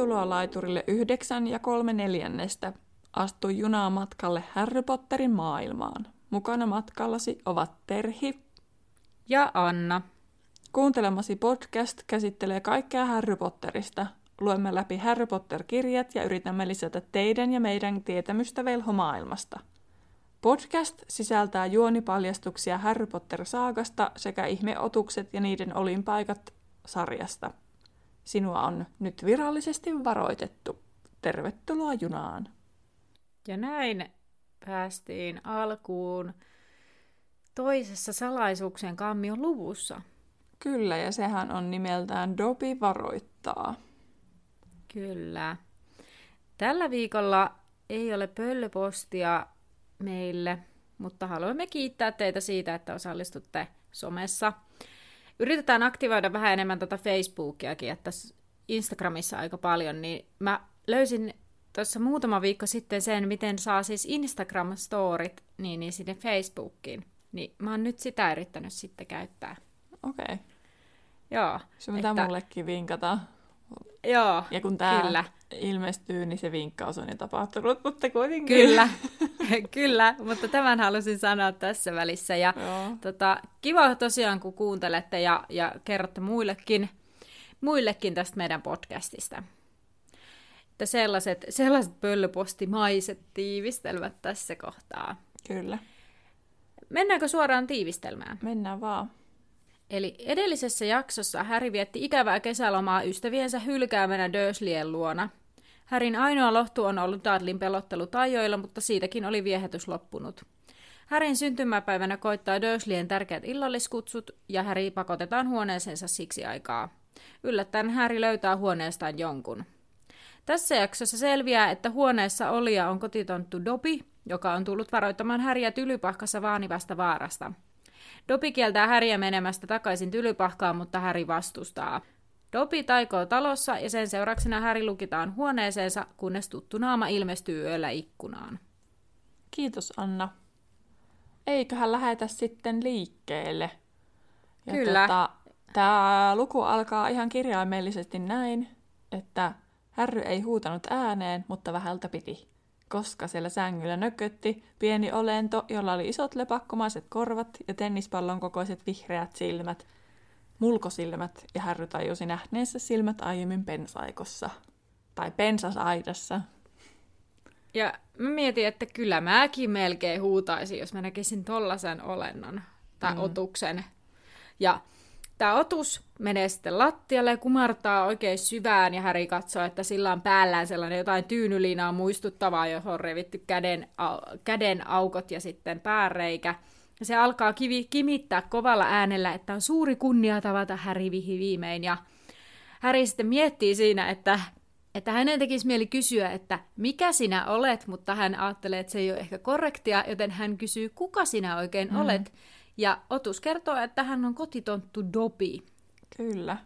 Tervetuloa laiturille yhdeksän ja kolme neljännestä. Astu junaa matkalle Harry Potterin maailmaan. Mukana matkallasi ovat Terhi ja Anna. Kuuntelemasi podcast käsittelee kaikkea Harry Potterista. Luemme läpi Harry Potter-kirjat ja yritämme lisätä teidän ja meidän tietämystä velhomaailmasta. Podcast sisältää juonipaljastuksia Harry Potter-saagasta sekä ihmeotukset ja niiden olinpaikat sarjasta. Sinua on nyt virallisesti varoitettu. Tervetuloa junaan. Ja näin päästiin alkuun toisessa salaisuuksien kammion luvussa. Kyllä, ja sehän on nimeltään Dobi varoittaa. Kyllä. Tällä viikolla ei ole pöllöpostia meille, mutta haluamme kiittää teitä siitä, että osallistutte somessa. Yritetään aktivoida vähän enemmän tätä Facebookiakin, että Instagramissa aika paljon, niin mä löysin tuossa muutama viikko sitten sen, miten saa siis Instagram-storit niin, niin sinne Facebookiin. Niin mä oon nyt sitä yrittänyt sitten käyttää. Okei. Okay. Joo. Se pitää että... mullekin vinkata. Joo, Ja kun kyllä. ilmestyy, niin se vinkkaus on jo tapahtunut, mutta kuitenkin. Kyllä, kyllä, mutta tämän halusin sanoa tässä välissä. Ja tota, kiva tosiaan, kun kuuntelette ja, ja kerrotte muillekin, muillekin tästä meidän podcastista. Että sellaiset, sellaiset pöllöpostimaiset tiivistelmät tässä kohtaa. Kyllä. Mennäänkö suoraan tiivistelmään? Mennään vaan. Eli edellisessä jaksossa Häri vietti ikävää kesälomaa ystäviensä hylkäämänä Dursleyen luona. Härin ainoa lohtu on ollut Dudlin pelottelu tajoilla, mutta siitäkin oli viehätys loppunut. Härin syntymäpäivänä koittaa Dursleyen tärkeät illalliskutsut ja Häri pakotetaan huoneeseensa siksi aikaa. Yllättäen Häri löytää huoneestaan jonkun. Tässä jaksossa selviää, että huoneessa olija on kotitonttu Dobi, joka on tullut varoittamaan Häriä tylypahkassa vaanivasta vaarasta. Dobi kieltää Häriä menemästä takaisin tylypahkaan, mutta Häri vastustaa. Dobi taikoo talossa ja sen seurauksena Häri lukitaan huoneeseensa, kunnes tuttu naama ilmestyy yöllä ikkunaan. Kiitos Anna. Eiköhän lähetä sitten liikkeelle. Ja Kyllä. Tota, Tämä luku alkaa ihan kirjaimellisesti näin, että Härry ei huutanut ääneen, mutta vähältä piti koska siellä sängyllä nökötti pieni olento, jolla oli isot lepakkomaiset korvat ja tennispallon kokoiset vihreät silmät, mulkosilmät, ja Härry tajusi nähneensä silmät aiemmin pensaikossa. Tai pensasaidassa. Ja mä mietin, että kyllä mäkin melkein huutaisin, jos mä näkisin tollasen olennon tai mm. otuksen. Ja Tämä otus menee sitten lattialle ja kumartaa oikein syvään ja Häri katsoo, että sillä on päällään sellainen jotain tyynyliinaa muistuttavaa, johon on revitty käden, au, käden aukot ja sitten pääreikä. Ja se alkaa kivi, kimittää kovalla äänellä, että on suuri kunnia tavata Häri vihi viimein. Ja Häri sitten miettii siinä, että, että hänen tekisi mieli kysyä, että mikä sinä olet, mutta hän ajattelee, että se ei ole ehkä korrektia, joten hän kysyy, kuka sinä oikein mm. olet. Ja Otus kertoo, että hän on kotitonttu Dobi. Kyllä.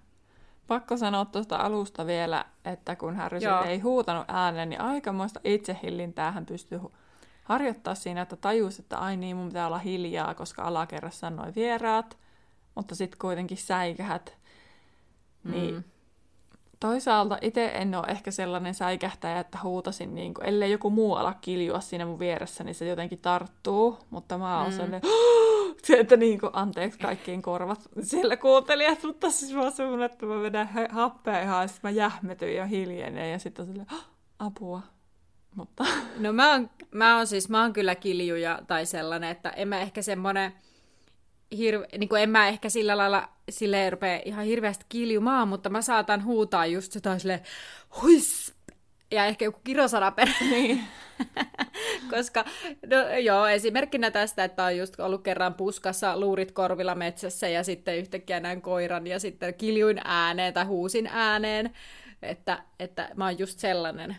Pakko sanoa tuosta alusta vielä, että kun Harry ei huutanut ääneen, niin aikamoista itsehillintää hän pystyy harjoittaa siinä, että tajusi, että ai niin, mun pitää olla hiljaa, koska alakerrassa on noin vieraat, mutta sitten kuitenkin säikähät. Niin mm. toisaalta itse en ole ehkä sellainen säikähtäjä, että huutasin, niin kuin, ellei joku muu ala kiljua siinä mun vieressä, niin se jotenkin tarttuu, mutta mä oon mm. sellainen, se, että niin kuin, anteeksi kaikkiin korvat siellä kuuntelijat, mutta siis mä sun, että mä vedän happea ihan, ja mä jähmetyn ja hiljenen ja sitten sille apua. Mutta... No mä oon, mä oon siis, mä oon kyllä kiljuja tai sellainen, että en mä ehkä semmonen, hirve, niin kuin en mä ehkä sillä lailla sille rupea ihan hirveästi kiljumaan, mutta mä saatan huutaa just jotain huis, ja ehkä joku kirosana per. Niin. Koska, no joo, esimerkkinä tästä, että on just ollut kerran puskassa luurit korvilla metsässä ja sitten yhtäkkiä näin koiran ja sitten kiljuin ääneen tai huusin ääneen, että, että mä oon just sellainen.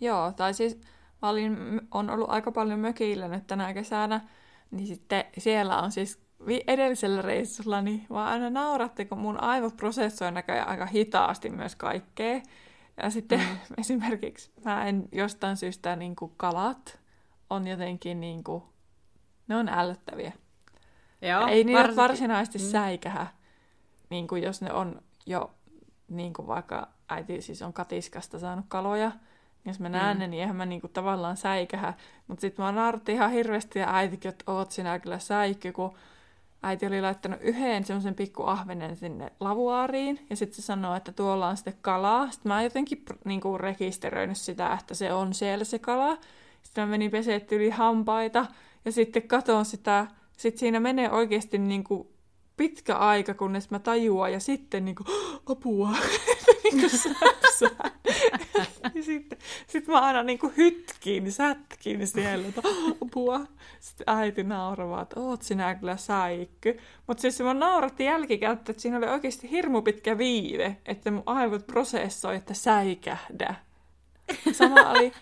Joo, tai siis mä olin, on ollut aika paljon mökillä nyt tänä kesänä, niin sitten siellä on siis edellisellä reissulla, niin vaan aina nauratti, kun mun aivot prosessoi näköjään aika hitaasti myös kaikkea. Ja sitten mm. esimerkiksi mä en jostain syystä niin kuin kalat on jotenkin niin kuin, ne on ällöttäviä. Joo, ei niitä varsinkin. varsinaisesti mm. säikähä, niin kuin jos ne on jo niin kuin vaikka äiti siis on katiskasta saanut kaloja, jos mä näen mm. ne, niin eihän mä niinku tavallaan säikähä. Mutta sitten mä naurattiin ihan hirveästi ja äitikin, että oot sinä kyllä säikky, kun äiti oli laittanut yhden semmoisen pikku ahvenen sinne lavuaariin, ja sitten se sanoi, että tuolla on sitten kalaa. Sitten mä jotenkin niinku rekisteröinyt sitä, että se on siellä se kala. Sitten mä menin peseet yli hampaita, ja sitten katon sitä, sitten siinä menee oikeasti niinku pitkä aika, kunnes mä tajuan, ja sitten niinku, apua, niinku ja sitten sit mä aina niinku hytkin, sätkin siellä, että apua. Sitten äiti nauravaa, että oot sinä kyllä säikky. Mutta siis mä nauratti jälkikäyttö, että siinä oli oikeasti hirmu pitkä viive, että mun aivot prosessoi, että säikähdä. Sama oli,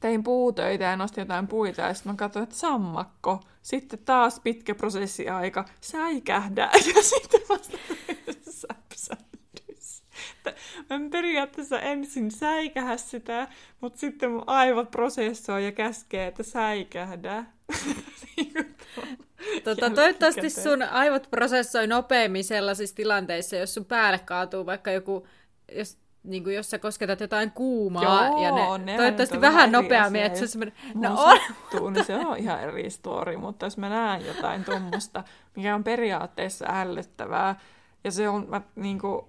tein puutöitä ja nostin jotain puita ja sitten mä katsoin, että sammakko. Sitten taas pitkä prosessiaika, säikähdä ja sitten vasta säpsähdys. Mä periaatteessa ensin säikähä sitä, mutta sitten mun aivot prosessoi ja käskee, että säikähdä. Tota, toivottavasti sun aivot prosessoi nopeammin sellaisissa tilanteissa, jos sun päälle kaatuu vaikka joku, jos niin kuin jos sä kosketat jotain kuumaa, Joo, ja ne, ne toivottavasti vähän nopeammin, että se on semmoinen, no on. Sattuu, niin se on ihan eri story, mutta jos mä näen jotain tuommoista, mikä on periaatteessa ällöttävää, ja se on, mä, niin kuin,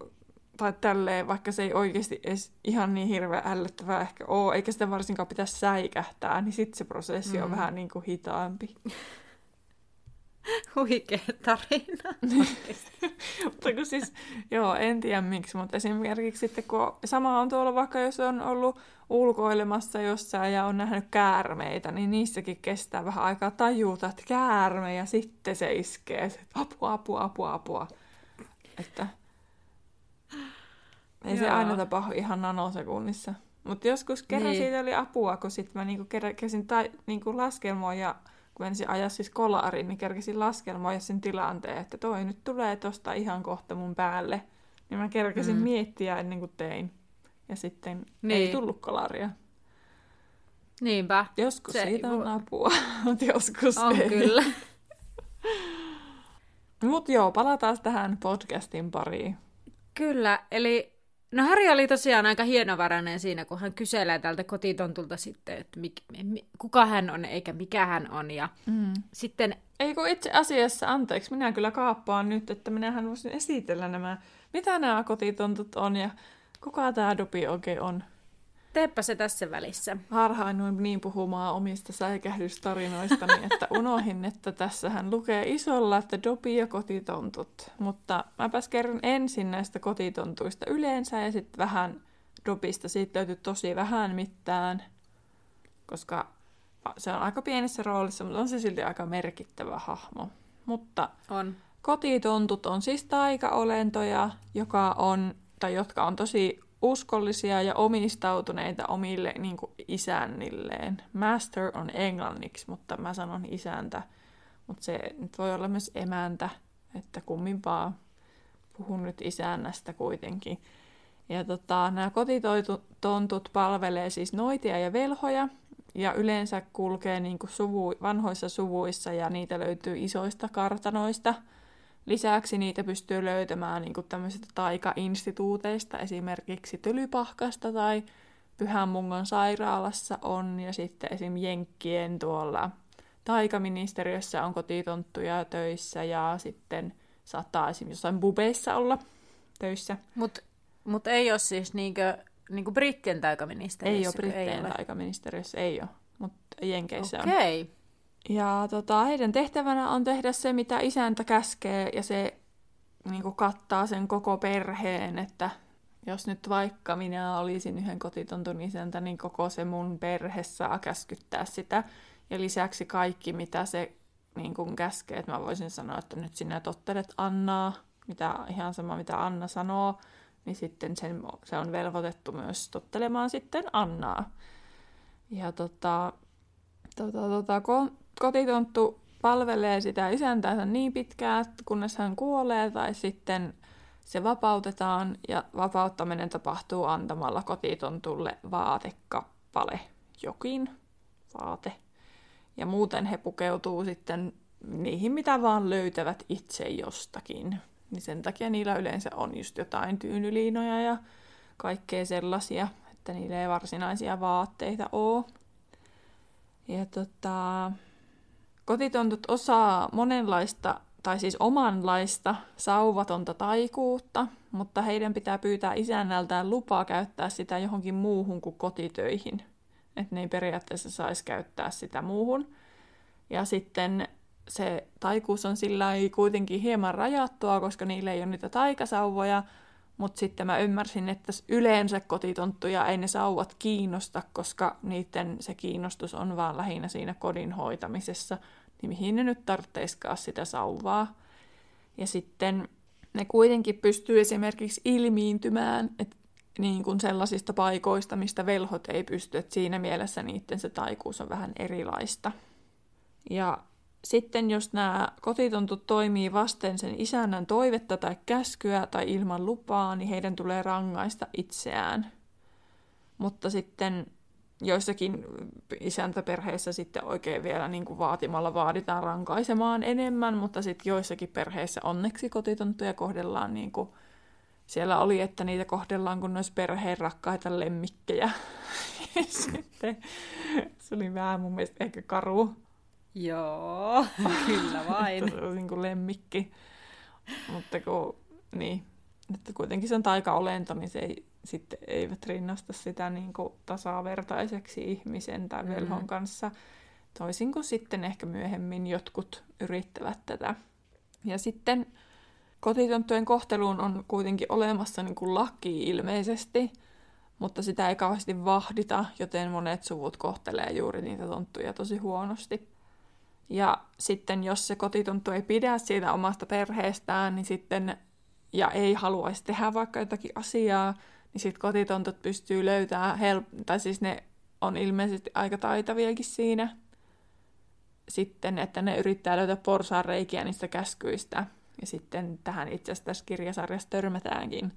tai tälleen, vaikka se ei oikeasti edes ihan niin hirveän ällöttävää ehkä ole, eikä sitä varsinkaan pitäisi säikähtää, niin sitten se prosessi mm. on vähän niin kuin hitaampi. Huikea tarina. mutta kun siis, joo, en tiedä miksi, mutta esimerkiksi sitten kun sama on tuolla vaikka jos on ollut ulkoilemassa jossain ja on nähnyt käärmeitä, niin niissäkin kestää vähän aikaa tajuta, että käärme ja sitten se iskee, että apua, apua, apua, apua. Että ei joo. se aina tapahdu ihan nanosekunnissa. Mutta joskus kerran niin. siitä oli apua, kun sitten mä niinku kerkesin tai, niinku laskelmoa ja kun ensin ajaa siis kolariin, niin kerkesin laskelmoida sen tilanteen, että toi nyt tulee tosta ihan kohta mun päälle. Niin mä kerkesin mm. miettiä ennen kuin tein. Ja sitten niin. ei tullut kolaria. Niinpä. Joskus se, siitä on apua, mutta joskus on ei. kyllä. Mutta joo, palataan tähän podcastin pariin. Kyllä, eli No Harri oli tosiaan aika hienovarainen siinä, kun hän kyselee tältä kotitontulta sitten, että mik, mi, kuka hän on eikä mikä hän on. Ja mm. sitten... Eikö itse asiassa, anteeksi, minä kyllä kaappaan nyt, että minähän voisin esitellä nämä, mitä nämä kotitontut on ja kuka tämä Dopi oikein on. Teepä se tässä välissä. Harhain niin puhumaan omista säikähdystarinoistani, että unohin, että tässähän lukee isolla, että dopi ja kotitontut. Mutta mäpäs kerron ensin näistä kotitontuista yleensä ja sitten vähän dopista. Siitä löytyy tosi vähän mitään, koska se on aika pienessä roolissa, mutta on se silti aika merkittävä hahmo. Mutta on. kotitontut on siis taikaolentoja, joka on, tai jotka on tosi uskollisia ja omistautuneita omille niin kuin isännilleen. Master on englanniksi, mutta mä sanon isäntä. Mutta se nyt voi olla myös emäntä, että kummin vaan puhun nyt isännästä kuitenkin. Ja tota, nämä kotitontut palvelee siis noitia ja velhoja, ja yleensä kulkee niin kuin suvu, vanhoissa suvuissa, ja niitä löytyy isoista kartanoista – Lisäksi niitä pystyy löytämään niin tämmöisistä taika-instituuteista, esimerkiksi Tylypahkasta tai Pyhänmungon sairaalassa on, ja sitten esim. Jenkkien tuolla taikaministeriössä on kotitonttuja töissä, ja sitten saattaa esim. jossain bubeissa olla töissä. Mutta mut ei ole siis niinkö, niinkö Brittien taikaministeriössä? Ei ole Brittien ei taikaministeriössä, ei ole, mutta Jenkeissä okay. on. Okei. Ja tota, heidän tehtävänä on tehdä se, mitä isäntä käskee, ja se niin kuin kattaa sen koko perheen, että jos nyt vaikka minä olisin yhden kotitontun isäntä, niin koko se mun perhe saa käskyttää sitä. Ja lisäksi kaikki, mitä se niin kuin käskee, että mä voisin sanoa, että nyt sinä tottelet Annaa, mitä, ihan sama mitä Anna sanoo, niin sitten sen, se on velvoitettu myös tottelemaan sitten Annaa. Ja tota, tota, tota, kotitonttu palvelee sitä isäntäänsä niin pitkään, kunnes hän kuolee, tai sitten se vapautetaan, ja vapauttaminen tapahtuu antamalla kotitontulle vaatekappale, jokin vaate. Ja muuten he pukeutuu sitten niihin, mitä vaan löytävät itse jostakin. Niin sen takia niillä yleensä on just jotain tyynyliinoja ja kaikkea sellaisia, että niillä ei varsinaisia vaatteita ole. Ja tota, kotitontut osaa monenlaista, tai siis omanlaista sauvatonta taikuutta, mutta heidän pitää pyytää isännältään lupaa käyttää sitä johonkin muuhun kuin kotitöihin. Että ne ei periaatteessa saisi käyttää sitä muuhun. Ja sitten se taikuus on sillä kuitenkin hieman rajattua, koska niillä ei ole niitä taikasauvoja, mutta sitten mä ymmärsin, että yleensä kotitonttuja ei ne sauvat kiinnosta, koska niiden se kiinnostus on vaan lähinnä siinä kodin hoitamisessa, niin mihin ne nyt tarvitseisikaan sitä sauvaa. Ja sitten ne kuitenkin pystyy esimerkiksi ilmiintymään että niin kuin sellaisista paikoista, mistä velhot ei pysty, että siinä mielessä niiden se taikuus on vähän erilaista. Ja sitten jos nämä kotitontut toimii vasten sen isännän toivetta tai käskyä tai ilman lupaa, niin heidän tulee rangaista itseään. Mutta sitten joissakin isäntäperheissä sitten oikein vielä niin kuin vaatimalla vaaditaan rankaisemaan enemmän, mutta sitten joissakin perheissä onneksi kotitonttuja kohdellaan niin kuin siellä oli, että niitä kohdellaan kuin olisi perheen rakkaita lemmikkejä. sitten se oli vähän mun mielestä ehkä karu Joo, kyllä vain. se on niin kuin lemmikki. Mutta kun, niin, että kuitenkin se on taika-olento, niin se ei, sitten eivät rinnasta sitä niin kuin tasavertaiseksi ihmisen tai mm-hmm. velhon mm. kanssa, toisin kuin sitten ehkä myöhemmin jotkut yrittävät tätä. Ja sitten kotitonttujen kohteluun on kuitenkin olemassa niin kuin laki ilmeisesti, mutta sitä ei kauheasti vahdita, joten monet suvut kohtelee juuri niitä tonttuja tosi huonosti. Ja sitten jos se kotitonttu ei pidä siitä omasta perheestään, niin sitten, ja ei haluaisi tehdä vaikka jotakin asiaa, niin sitten kotitontut pystyy löytämään, help- tai siis ne on ilmeisesti aika taitaviakin siinä, sitten, että ne yrittää löytää porsaan reikiä niistä käskyistä. Ja sitten tähän itse asiassa tässä kirjasarjassa törmätäänkin,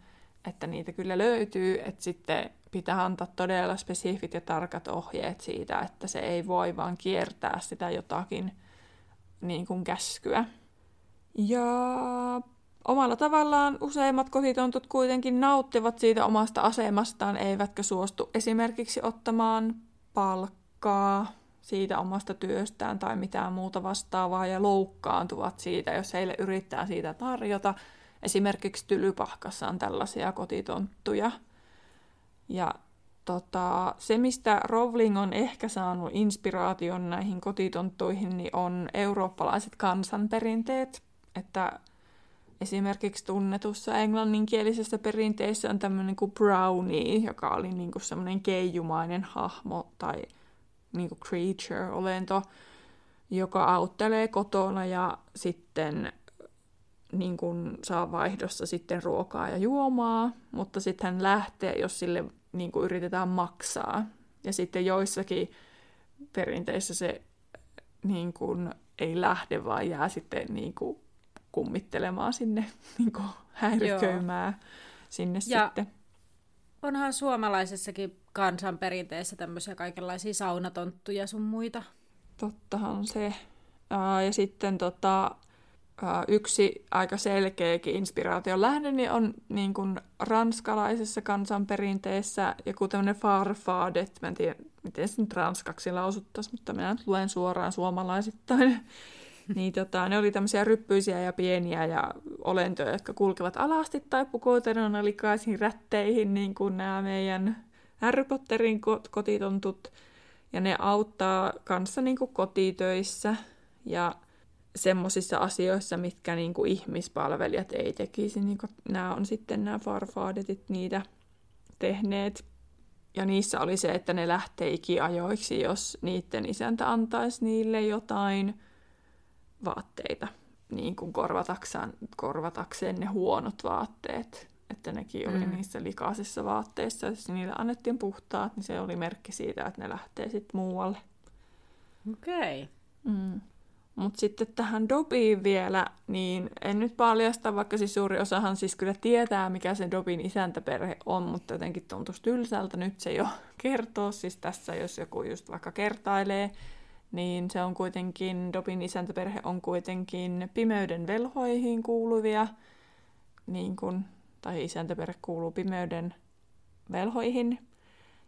että niitä kyllä löytyy, että sitten pitää antaa todella spesifit ja tarkat ohjeet siitä, että se ei voi vaan kiertää sitä jotakin niin kuin käskyä. Ja omalla tavallaan useimmat kotitontut kuitenkin nauttivat siitä omasta asemastaan, eivätkä suostu esimerkiksi ottamaan palkkaa siitä omasta työstään tai mitään muuta vastaavaa ja loukkaantuvat siitä, jos heille yrittää siitä tarjota. Esimerkiksi Tylypahkassa on tällaisia kotitonttuja. Ja tota, se, mistä Rowling on ehkä saanut inspiraation näihin kotitonttuihin, niin on eurooppalaiset kansanperinteet. Että esimerkiksi tunnetussa englanninkielisessä perinteessä on tämmöinen kuin Brownie, joka oli niin kuin semmoinen keijumainen hahmo tai niin kuin creature-olento, joka auttelee kotona ja sitten niin kuin saa vaihdossa sitten ruokaa ja juomaa, mutta sitten hän lähtee, jos sille niin kuin yritetään maksaa. Ja sitten joissakin perinteissä se niin kuin, ei lähde, vaan jää sitten niin kuin, kummittelemaan sinne, niin kuin, häiriköimään Joo. sinne ja sitten. Onhan suomalaisessakin kansanperinteessä tämmöisiä kaikenlaisia saunatonttuja sun muita. Tottahan se. ja sitten tota, yksi aika selkeäkin inspiraation lähde niin on niin kuin ranskalaisessa kansanperinteessä joku tämmöinen farfadet, mä en tiedä miten se nyt ranskaksi lausuttaisiin, mutta minä nyt luen suoraan suomalaisittain. niin tota, ne oli tämmöisiä ryppyisiä ja pieniä ja olentoja, jotka kulkevat alasti tai pukoutuneena likaisiin rätteihin, niin kuin nämä meidän Harry Potterin kotitontut. Ja ne auttaa kanssa niin kuin kotitöissä ja semmoisissa asioissa, mitkä niin kuin ihmispalvelijat ei tekisi. Niin kuin nämä on sitten nämä farfaadetit niitä tehneet. Ja niissä oli se, että ne lähtee ikiajoiksi, jos niiden isäntä antaisi niille jotain vaatteita, niin kuin korvatakseen, korvatakseen ne huonot vaatteet. Että nekin oli mm. niissä likaisissa vaatteissa. Jos niille annettiin puhtaat, niin se oli merkki siitä, että ne lähtee sitten muualle. Okei. Okay. Mm. Mutta sitten tähän Dobiin vielä, niin en nyt paljasta, vaikka siis suuri osahan siis kyllä tietää, mikä se Dobin isäntäperhe on, mutta jotenkin tuntuisi tylsältä nyt se jo kertoo. Siis tässä, jos joku just vaikka kertailee, niin se on kuitenkin, Dobin isäntäperhe on kuitenkin pimeyden velhoihin kuuluvia, niin kun, tai isäntäperhe kuuluu pimeyden velhoihin.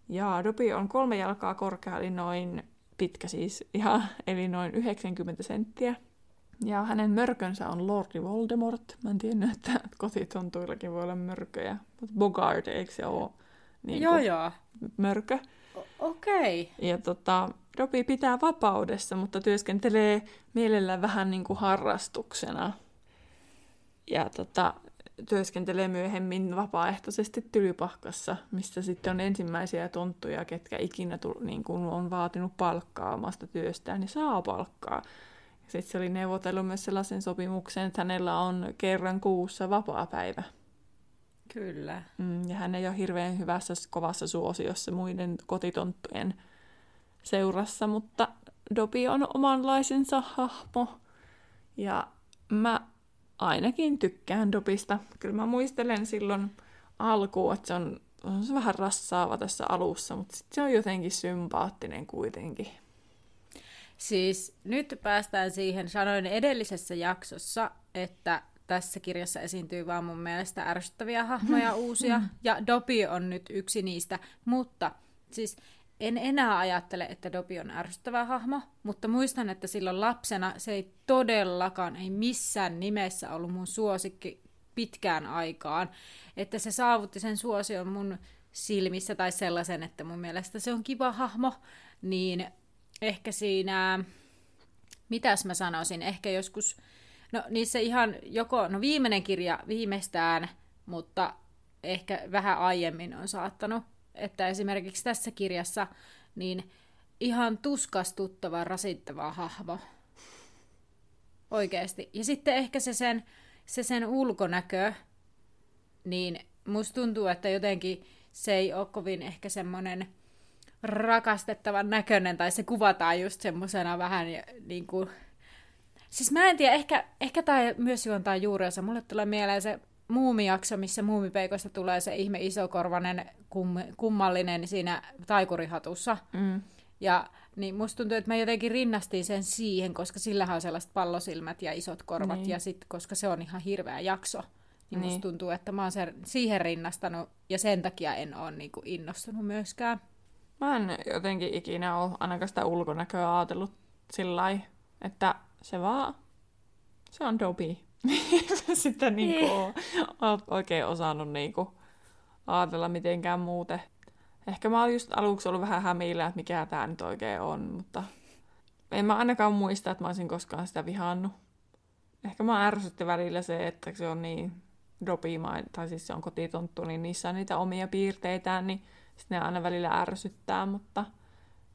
Ja Dobby on kolme jalkaa korkea, eli noin pitkä siis ihan, eli noin 90 senttiä. Ja hänen mörkönsä on Lordi Voldemort. Mä en tiennyt, että kotitontuillakin voi olla mörköjä. Mutta Bogart, eikö se ole niin joo, joo. mörkö? Okei. Okay. Ja tota, Dobby pitää vapaudessa, mutta työskentelee mielellään vähän niin kuin harrastuksena. Ja tota, työskentelee myöhemmin vapaaehtoisesti Tylypahkassa, missä sitten on ensimmäisiä tonttuja, ketkä ikinä tull, niin kuin on vaatinut palkkaa omasta työstään, niin saa palkkaa. Sitten se oli neuvotellut myös sellaisen sopimuksen, että hänellä on kerran kuussa vapaa-päivä. Kyllä. Mm, ja hän ei ole hirveän hyvässä kovassa suosiossa muiden kotitonttujen seurassa, mutta Dobi on omanlaisensa hahmo. Ja mä ainakin tykkään Dobista. Kyllä mä muistelen silloin alkuun, että se on, on se vähän rassaava tässä alussa, mutta sit se on jotenkin sympaattinen kuitenkin. Siis nyt päästään siihen, sanoin edellisessä jaksossa, että tässä kirjassa esiintyy vaan mun mielestä ärsyttäviä hahmoja uusia, ja Dopi on nyt yksi niistä, mutta siis en enää ajattele, että Dopi on ärsyttävä hahmo, mutta muistan, että silloin lapsena se ei todellakaan, ei missään nimessä ollut mun suosikki pitkään aikaan. Että se saavutti sen suosion mun silmissä tai sellaisen, että mun mielestä se on kiva hahmo, niin ehkä siinä, mitäs mä sanoisin, ehkä joskus, no niissä ihan joko, no viimeinen kirja viimeistään, mutta ehkä vähän aiemmin on saattanut että esimerkiksi tässä kirjassa niin ihan tuskastuttava, rasittava hahmo. Oikeasti. Ja sitten ehkä se sen, se sen ulkonäkö, niin musta tuntuu, että jotenkin se ei ole kovin ehkä semmoinen rakastettavan näköinen, tai se kuvataan just semmoisena vähän niin kuin... Siis mä en tiedä, ehkä, ehkä tämä myös juontaa juurensa. Mulle tulee mieleen se muumijakso, missä muumipeikosta tulee se ihme isokorvanen kum, kummallinen siinä taikurihatussa. Mm. Ja niin musta tuntuu, että mä jotenkin rinnastin sen siihen, koska sillä on sellaiset pallosilmät ja isot korvat, niin. ja sit, koska se on ihan hirveä jakso, niin, niin. musta tuntuu, että mä oon sen, siihen rinnastanut, ja sen takia en ole niin kuin innostunut myöskään. Mä en jotenkin ikinä ole ainakaan sitä ulkonäköä ajatellut sillä että se vaan, se on dobi. sitten niin kuin olet oikein osannut niin kuin ajatella mitenkään muuten. Ehkä mä oon just aluksi ollut vähän hämillä, että mikä tämä nyt oikein on, mutta en mä ainakaan muista, että mä olisin koskaan sitä vihannut. Ehkä mä ärsytti välillä se, että se on niin dopimain, tai siis se on kotitonttu, niin niissä on niitä omia piirteitään, niin sitten ne aina välillä ärsyttää, mutta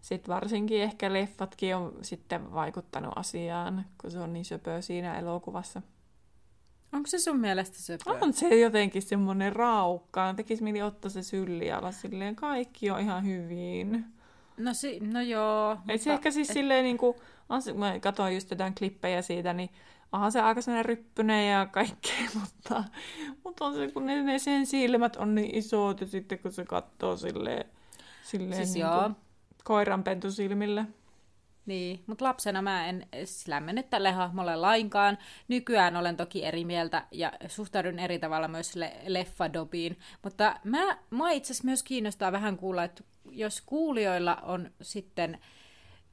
sitten varsinkin ehkä leffatkin on sitten vaikuttanut asiaan, kun se on niin söpö siinä elokuvassa. Onko se sun mielestä söpö? On se jotenkin semmoinen raukka. Tekisi mieli ottaa se sylli alas silleen, kaikki on ihan hyvin. No, si- no joo. Ei se ehkä siis et... silleen niin kuin, mä katsoin just jotain klippejä siitä, niin onhan se aika sellainen ryppynen ja kaikkea, mutta, mutta on se, kun ne, ne sen silmät on niin isot ja sitten kun se katsoo silleen, silleen siis niin joo. koiranpentusilmille. Niin, mutta lapsena mä en lämmennyt tälle hahmolle lainkaan. Nykyään olen toki eri mieltä ja suhtaudun eri tavalla myös le- leffadobiin. Mutta mä, mä itse asiassa myös kiinnostaa vähän kuulla, että jos kuulijoilla on sitten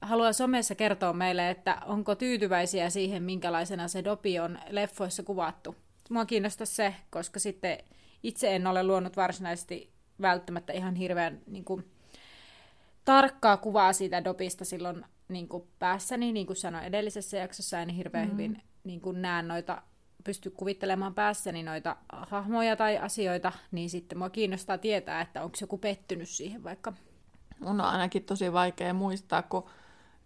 haluaa somessa kertoa meille, että onko tyytyväisiä siihen, minkälaisena se dobi on leffoissa kuvattu. Mua kiinnostaa se, koska sitten itse en ole luonut varsinaisesti välttämättä ihan hirveän niin kuin, tarkkaa kuvaa siitä dopista silloin niin kuin päässäni, niin kuin sanoin edellisessä jaksossa, en hirveän mm. hyvin niin kuin näen noita, pysty kuvittelemaan päässäni noita hahmoja tai asioita, niin sitten mua kiinnostaa tietää, että onko joku pettynyt siihen vaikka. Mun on ainakin tosi vaikea muistaa, kun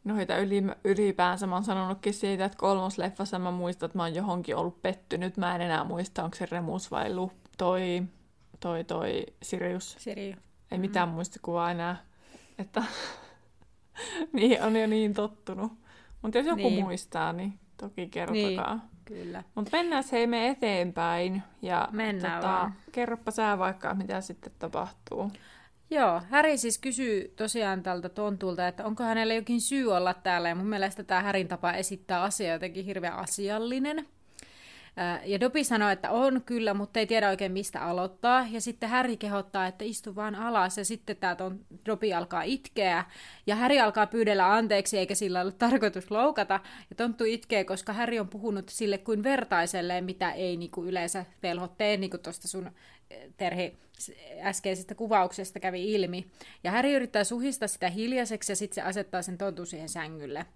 noita yli, ylipäänsä mä oon sanonutkin siitä, että kolmosleffassa mä muistan, että mä oon johonkin ollut pettynyt. Mä en enää muista, onko se Remus vai Lu, toi, toi, toi Sirius. Sirius. Ei mitään mm. muistikuvaa enää. Että niin, on jo niin tottunut. Mutta jos joku niin. muistaa, niin toki kertokaa. Niin, kyllä. Mutta mennään hei me eteenpäin. Ja mennään tota, vaan. kerropa sä vaikka, mitä sitten tapahtuu. Joo, Häri siis kysyy tosiaan tältä tontulta, että onko hänellä jokin syy olla täällä, ja mun mielestä tämä Härin tapa esittää asia jotenkin hirveän asiallinen. Ja Dobby sanoo, että on kyllä, mutta ei tiedä oikein mistä aloittaa. Ja sitten Harry kehottaa, että istu vaan alas. Ja sitten tämä Dobby alkaa itkeä. Ja Harry alkaa pyydellä anteeksi, eikä sillä ole tarkoitus loukata. Ja Tonttu itkee, koska Harry on puhunut sille kuin vertaiselleen, mitä ei niinku yleensä velho tee, niin kuin tuosta sun Terhi äskeisestä kuvauksesta kävi ilmi. Ja Häri yrittää suhistaa sitä hiljaiseksi ja sitten se asettaa sen tontun siihen sängylle.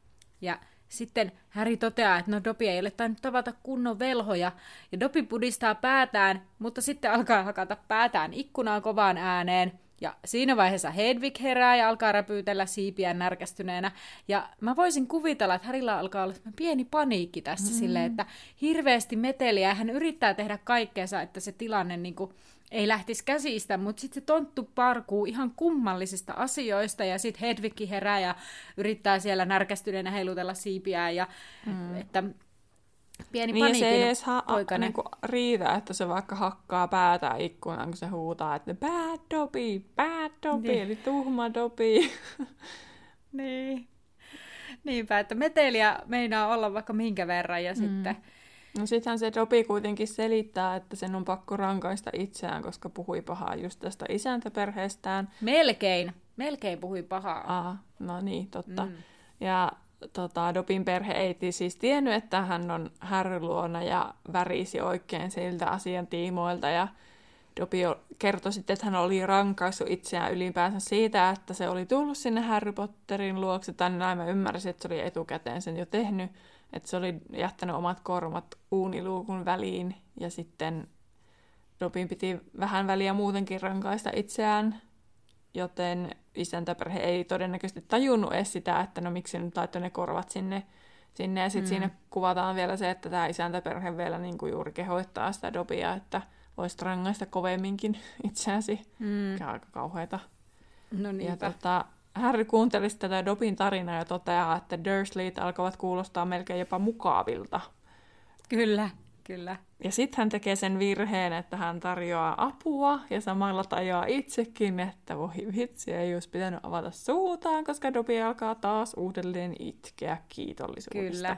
Ja sitten Häri toteaa, että no Dopi ei ole tainnut tavata kunnon velhoja, ja Dopi pudistaa päätään, mutta sitten alkaa hakata päätään ikkunaan kovaan ääneen, ja siinä vaiheessa Hedvig herää ja alkaa räpyytellä siipiä närkästyneenä. Ja mä voisin kuvitella, että Harilla alkaa olla pieni paniikki tässä mm. silleen, että hirveästi meteliä hän yrittää tehdä kaikkeensa, että se tilanne niin kuin, ei lähtisi käsistä, mutta sitten se tonttu parkuu ihan kummallisista asioista ja sitten Hedvigki herää ja yrittää siellä närkästyneenä heilutella siipiä ja mm. että pieni niin paniikin se ei edes ha- niin riitä, että se vaikka hakkaa päätä ikkunaan, kun se huutaa, että bad dobi, bad dobi, niin. eli tuhma dobi. niin. Niinpä, että meteliä meinaa olla vaikka minkä verran ja mm. sitten No sittenhän se Dobi kuitenkin selittää, että sen on pakko rankaista itseään, koska puhui pahaa just tästä isäntäperheestään. Melkein, melkein puhui pahaa. Ah, no niin, totta. Mm. Ja tota, Dobin perhe ei siis tiennyt, että hän on härryluona ja värisi oikein siltä asian tiimoilta. Ja Dobi kertoi sitten, että hän oli rankaissut itseään ylipäänsä siitä, että se oli tullut sinne Harry Potterin luokse. Tai näin mä ymmärsin, että se oli etukäteen sen jo tehnyt että se oli jättänyt omat kormat uuniluukun väliin ja sitten Robin piti vähän väliä muutenkin rankaista itseään, joten isäntäperhe ei todennäköisesti tajunnut edes sitä, että no miksi nyt laittoi ne korvat sinne. sinne. Ja sitten mm. siinä kuvataan vielä se, että tämä isäntäperhe vielä niin kuin juuri kehoittaa sitä Dobia, että voisi rangaista kovemminkin itseäsi, mm. mikä on aika kauheata. No ja tota, Harry kuunteli tätä Dobin tarinaa ja toteaa, että Dursleyt alkavat kuulostaa melkein jopa mukavilta. Kyllä, kyllä. Ja sitten hän tekee sen virheen, että hän tarjoaa apua ja samalla tajoaa itsekin, että voi vitsi, ei olisi pitänyt avata suutaan, koska Dobby alkaa taas uudelleen itkeä kiitollisuudesta. Kyllä.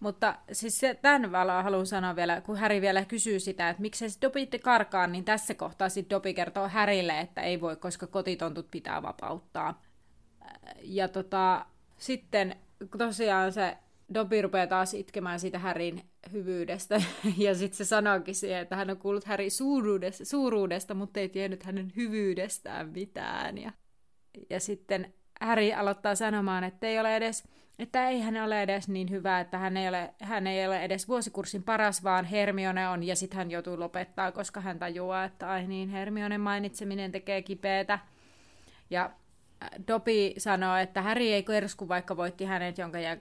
Mutta siis se, tämän valaa haluan sanoa vielä, kun Häri vielä kysyy sitä, että miksei se Dobby karkaan, niin tässä kohtaa sitten Dobby kertoo Härille, että ei voi, koska kotitontut pitää vapauttaa ja tota, sitten tosiaan se Dobby rupeaa taas itkemään siitä Härin hyvyydestä. Ja sitten se sanoikin siihen, että hän on kuullut Härin suuruudesta, suuruudesta, mutta ei tiennyt hänen hyvyydestään mitään. Ja, ja sitten Häri aloittaa sanomaan, että ei ole edes että ei hän ole edes niin hyvä, että hän ei ole, hän ei ole edes vuosikurssin paras, vaan Hermione on, ja sitten hän joutuu lopettaa, koska hän tajuaa, että ai niin, Hermione mainitseminen tekee kipeätä. Ja Dopi sanoo, että Häri ei kersku, vaikka voitti hänet, jonka jä,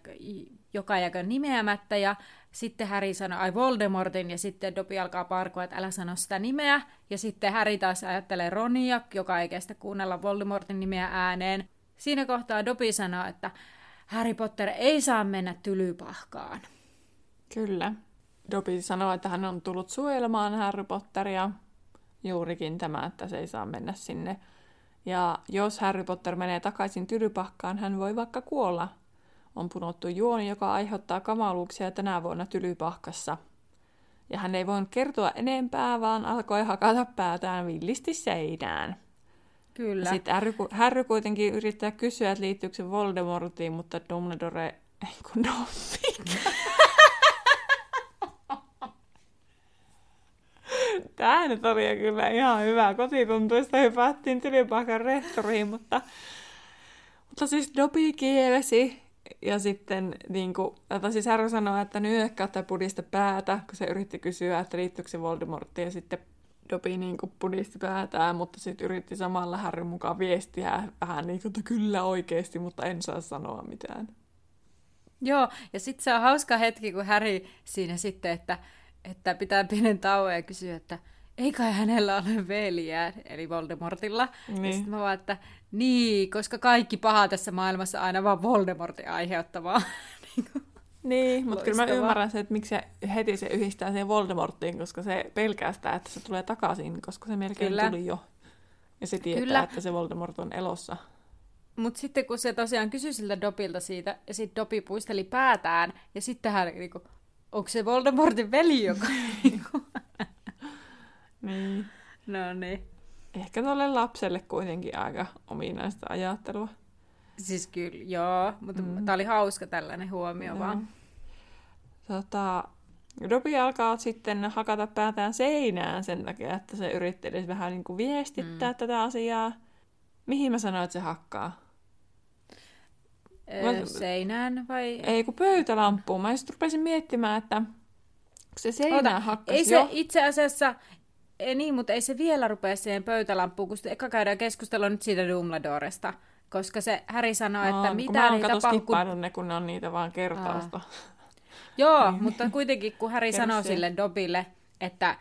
joka jääkö nimeämättä, ja sitten Häri sanoo, ai Voldemortin, ja sitten Dopi alkaa parkoa, että älä sano sitä nimeä, ja sitten Häri taas ajattelee Ronia, joka ei kestä kuunnella Voldemortin nimeä ääneen. Siinä kohtaa Dopi sanoo, että Harry Potter ei saa mennä tylypahkaan. Kyllä. Dobby sanoo, että hän on tullut suojelemaan Harry Potteria. Juurikin tämä, että se ei saa mennä sinne ja jos Harry Potter menee takaisin Tylypahkaan, hän voi vaikka kuolla. On punottu juoni, joka aiheuttaa kamaluuksia tänä vuonna Tylypahkassa. Ja hän ei voinut kertoa enempää, vaan alkoi hakata päätään villisti seinään. Kyllä. Sitten Harry, Harry kuitenkin yrittää kysyä, että liittyykö se Voldemortiin, mutta Dumbledore ei kun Tämä nyt oli kyllä ihan hyvä. Kotituntuista hypättiin tylypaikan rehtoriin, mutta, mutta siis Dobi kielesi. Ja sitten niin kuin, että siis Harry sanoi, että nyökkää tai pudista päätä, kun se yritti kysyä, että liittyykö se Voldemorttiin. Ja sitten Dobi niin kuin pudisti päätään, mutta sitten yritti samalla Harry mukaan viestiä vähän niin kuin, että kyllä oikeasti, mutta en saa sanoa mitään. Joo, ja sitten se on hauska hetki, kun Harry siinä sitten, että että pitää pienen tauon ja kysyä, että ei kai hänellä ole veljeä, eli Voldemortilla. Niin. Ja sitten mä vaan, että niin, koska kaikki paha tässä maailmassa aina vaan Voldemortin aiheuttavaa. niin, mutta kyllä mä ymmärrän se, että miksi se heti se yhdistää siihen Voldemorttiin, koska se pelkää sitä, että se tulee takaisin, koska se melkein kyllä. tuli jo. Ja se tietää, kyllä. että se Voldemort on elossa. Mutta sitten kun se tosiaan kysyi siltä Dopilta siitä, ja sitten Dopi puisteli päätään, ja sitten hän niinku, onko se Voldemortin veli, joka... niin. No niin. Ehkä tuolle lapselle kuitenkin aika ominaista ajattelua. Siis kyllä, joo, mutta mm. tämä oli hauska tällainen huomio no. vaan. Tota, Robi alkaa sitten hakata päätään seinään sen takia, että se yritteli vähän niin kuin viestittää mm. tätä asiaa. Mihin mä sanoin, että se hakkaa? Öö. Seinään vai? Ei, kun pöytälamppuun. Mä just rupesin miettimään, että se seinään hakkasi ei jo. se itse asiassa, ei, niin, mutta ei se vielä rupea siihen pöytälamppuun, kun eka käydään keskustelua nyt siitä Dumbledoresta. Koska se Häri sanoi, Aa, että mitä niitä tapahtuu... Kun... ne, kun ne on niitä vaan kertausta. Aa. Joo, niin. mutta kuitenkin kun Harry sanoo sille Dobille, että,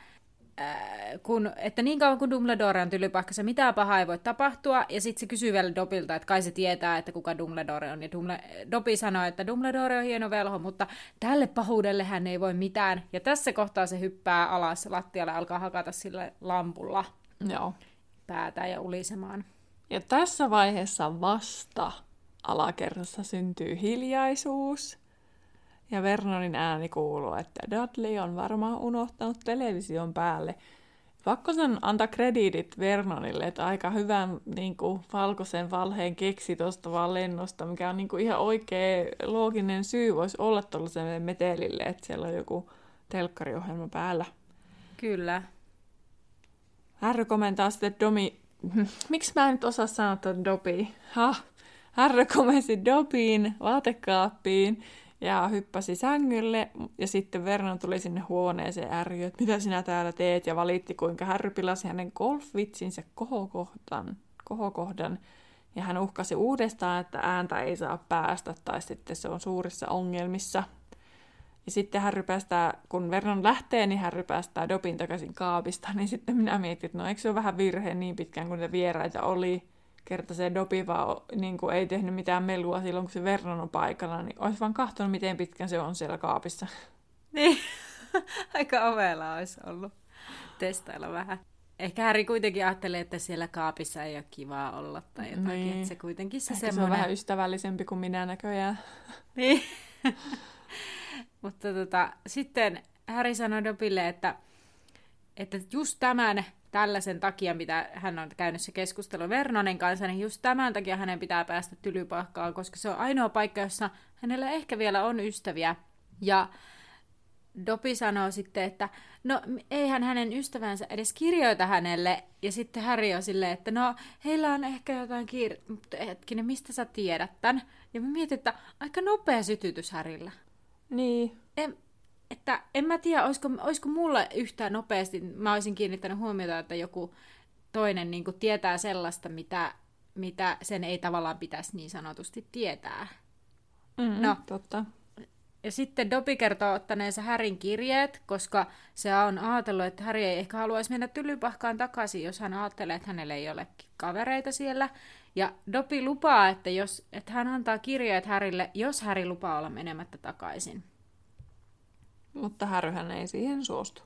äh, kun, että niin kauan kuin Dumbledore on tylypahkassa, mitä pahaa ei voi tapahtua, ja sitten se kysyy vielä Dobilta, että kai se tietää, että kuka Dumbledore on, ja Dumble, Dobby sanoo, että Dumbledore on hieno velho, mutta tälle pahuudelle hän ei voi mitään, ja tässä kohtaa se hyppää alas lattialle, alkaa hakata sille lampulla Joo. päätä ja ulisemaan. Ja tässä vaiheessa vasta alakerrassa syntyy hiljaisuus, ja Vernonin ääni kuuluu, että Dudley on varmaan unohtanut television päälle. Pakko sen antaa krediitit Vernonille, että aika hyvän niin kuin, valkoisen valheen keksi tuosta vaan lennosta, mikä on niin kuin, ihan oikea looginen syy voisi olla tuollaiselle metelille, että siellä on joku telkkariohjelma päällä. Kyllä. Härry komentaa sitten, Domi... Miksi mä en nyt osaa sanoa tuon Dobi? Ha? Härry komensi Dobiin, vaatekaappiin, ja hyppäsi sängylle ja sitten Vernon tuli sinne huoneeseen ärjy, että mitä sinä täällä teet ja valitti kuinka Harry pilasi hänen golfvitsinsä kohokohdan, kohokohdan ja hän uhkasi uudestaan, että ääntä ei saa päästä tai sitten se on suurissa ongelmissa. Ja sitten Harry päästää, kun Vernon lähtee, niin Harry päästää Dobin takaisin kaapista, niin sitten minä mietin, että no eikö se ole vähän virhe niin pitkään kuin ne vieraita oli, kerta se Dobi vaan niin kuin ei tehnyt mitään melua silloin, kun se Vernon on paikalla, niin olisi vaan kahtonut, miten pitkän se on siellä kaapissa. Niin, aika ovella olisi ollut testailla vähän. Ehkä Häri kuitenkin ajattelee, että siellä kaapissa ei ole kivaa olla tai jotakin, niin. että se kuitenkin se semmoinen... se on vähän ystävällisempi kuin minä näköjään. Niin. Mutta tota, sitten Häri sanoi Dobille, että, että just tämän tällaisen takia, mitä hän on käynyt se keskustelu Vernonen kanssa, niin just tämän takia hänen pitää päästä tylypahkaan, koska se on ainoa paikka, jossa hänellä ehkä vielä on ystäviä. Ja Dopi sanoo sitten, että no eihän hänen ystävänsä edes kirjoita hänelle. Ja sitten Harry on silleen, että no heillä on ehkä jotain kiire, mutta hetkinen, mistä sä tiedät tämän? Ja mä mietin, että aika nopea sytytys Härillä. Niin. En, että en mä tiedä, olisiko, olisiko mulle yhtään nopeasti, mä olisin kiinnittänyt huomiota, että joku toinen niin kuin tietää sellaista, mitä, mitä sen ei tavallaan pitäisi niin sanotusti tietää. Mm, no, totta. Ja sitten Dopi kertoo ottaneensa Härin kirjeet, koska se on ajatellut, että Häri ei ehkä haluaisi mennä tylypahkaan takaisin, jos hän ajattelee, että hänellä ei ole kavereita siellä. Ja Dopi lupaa, että, jos, että hän antaa kirjeet Härille, jos Häri lupaa olla menemättä takaisin. Mutta Härryhän ei siihen suostu.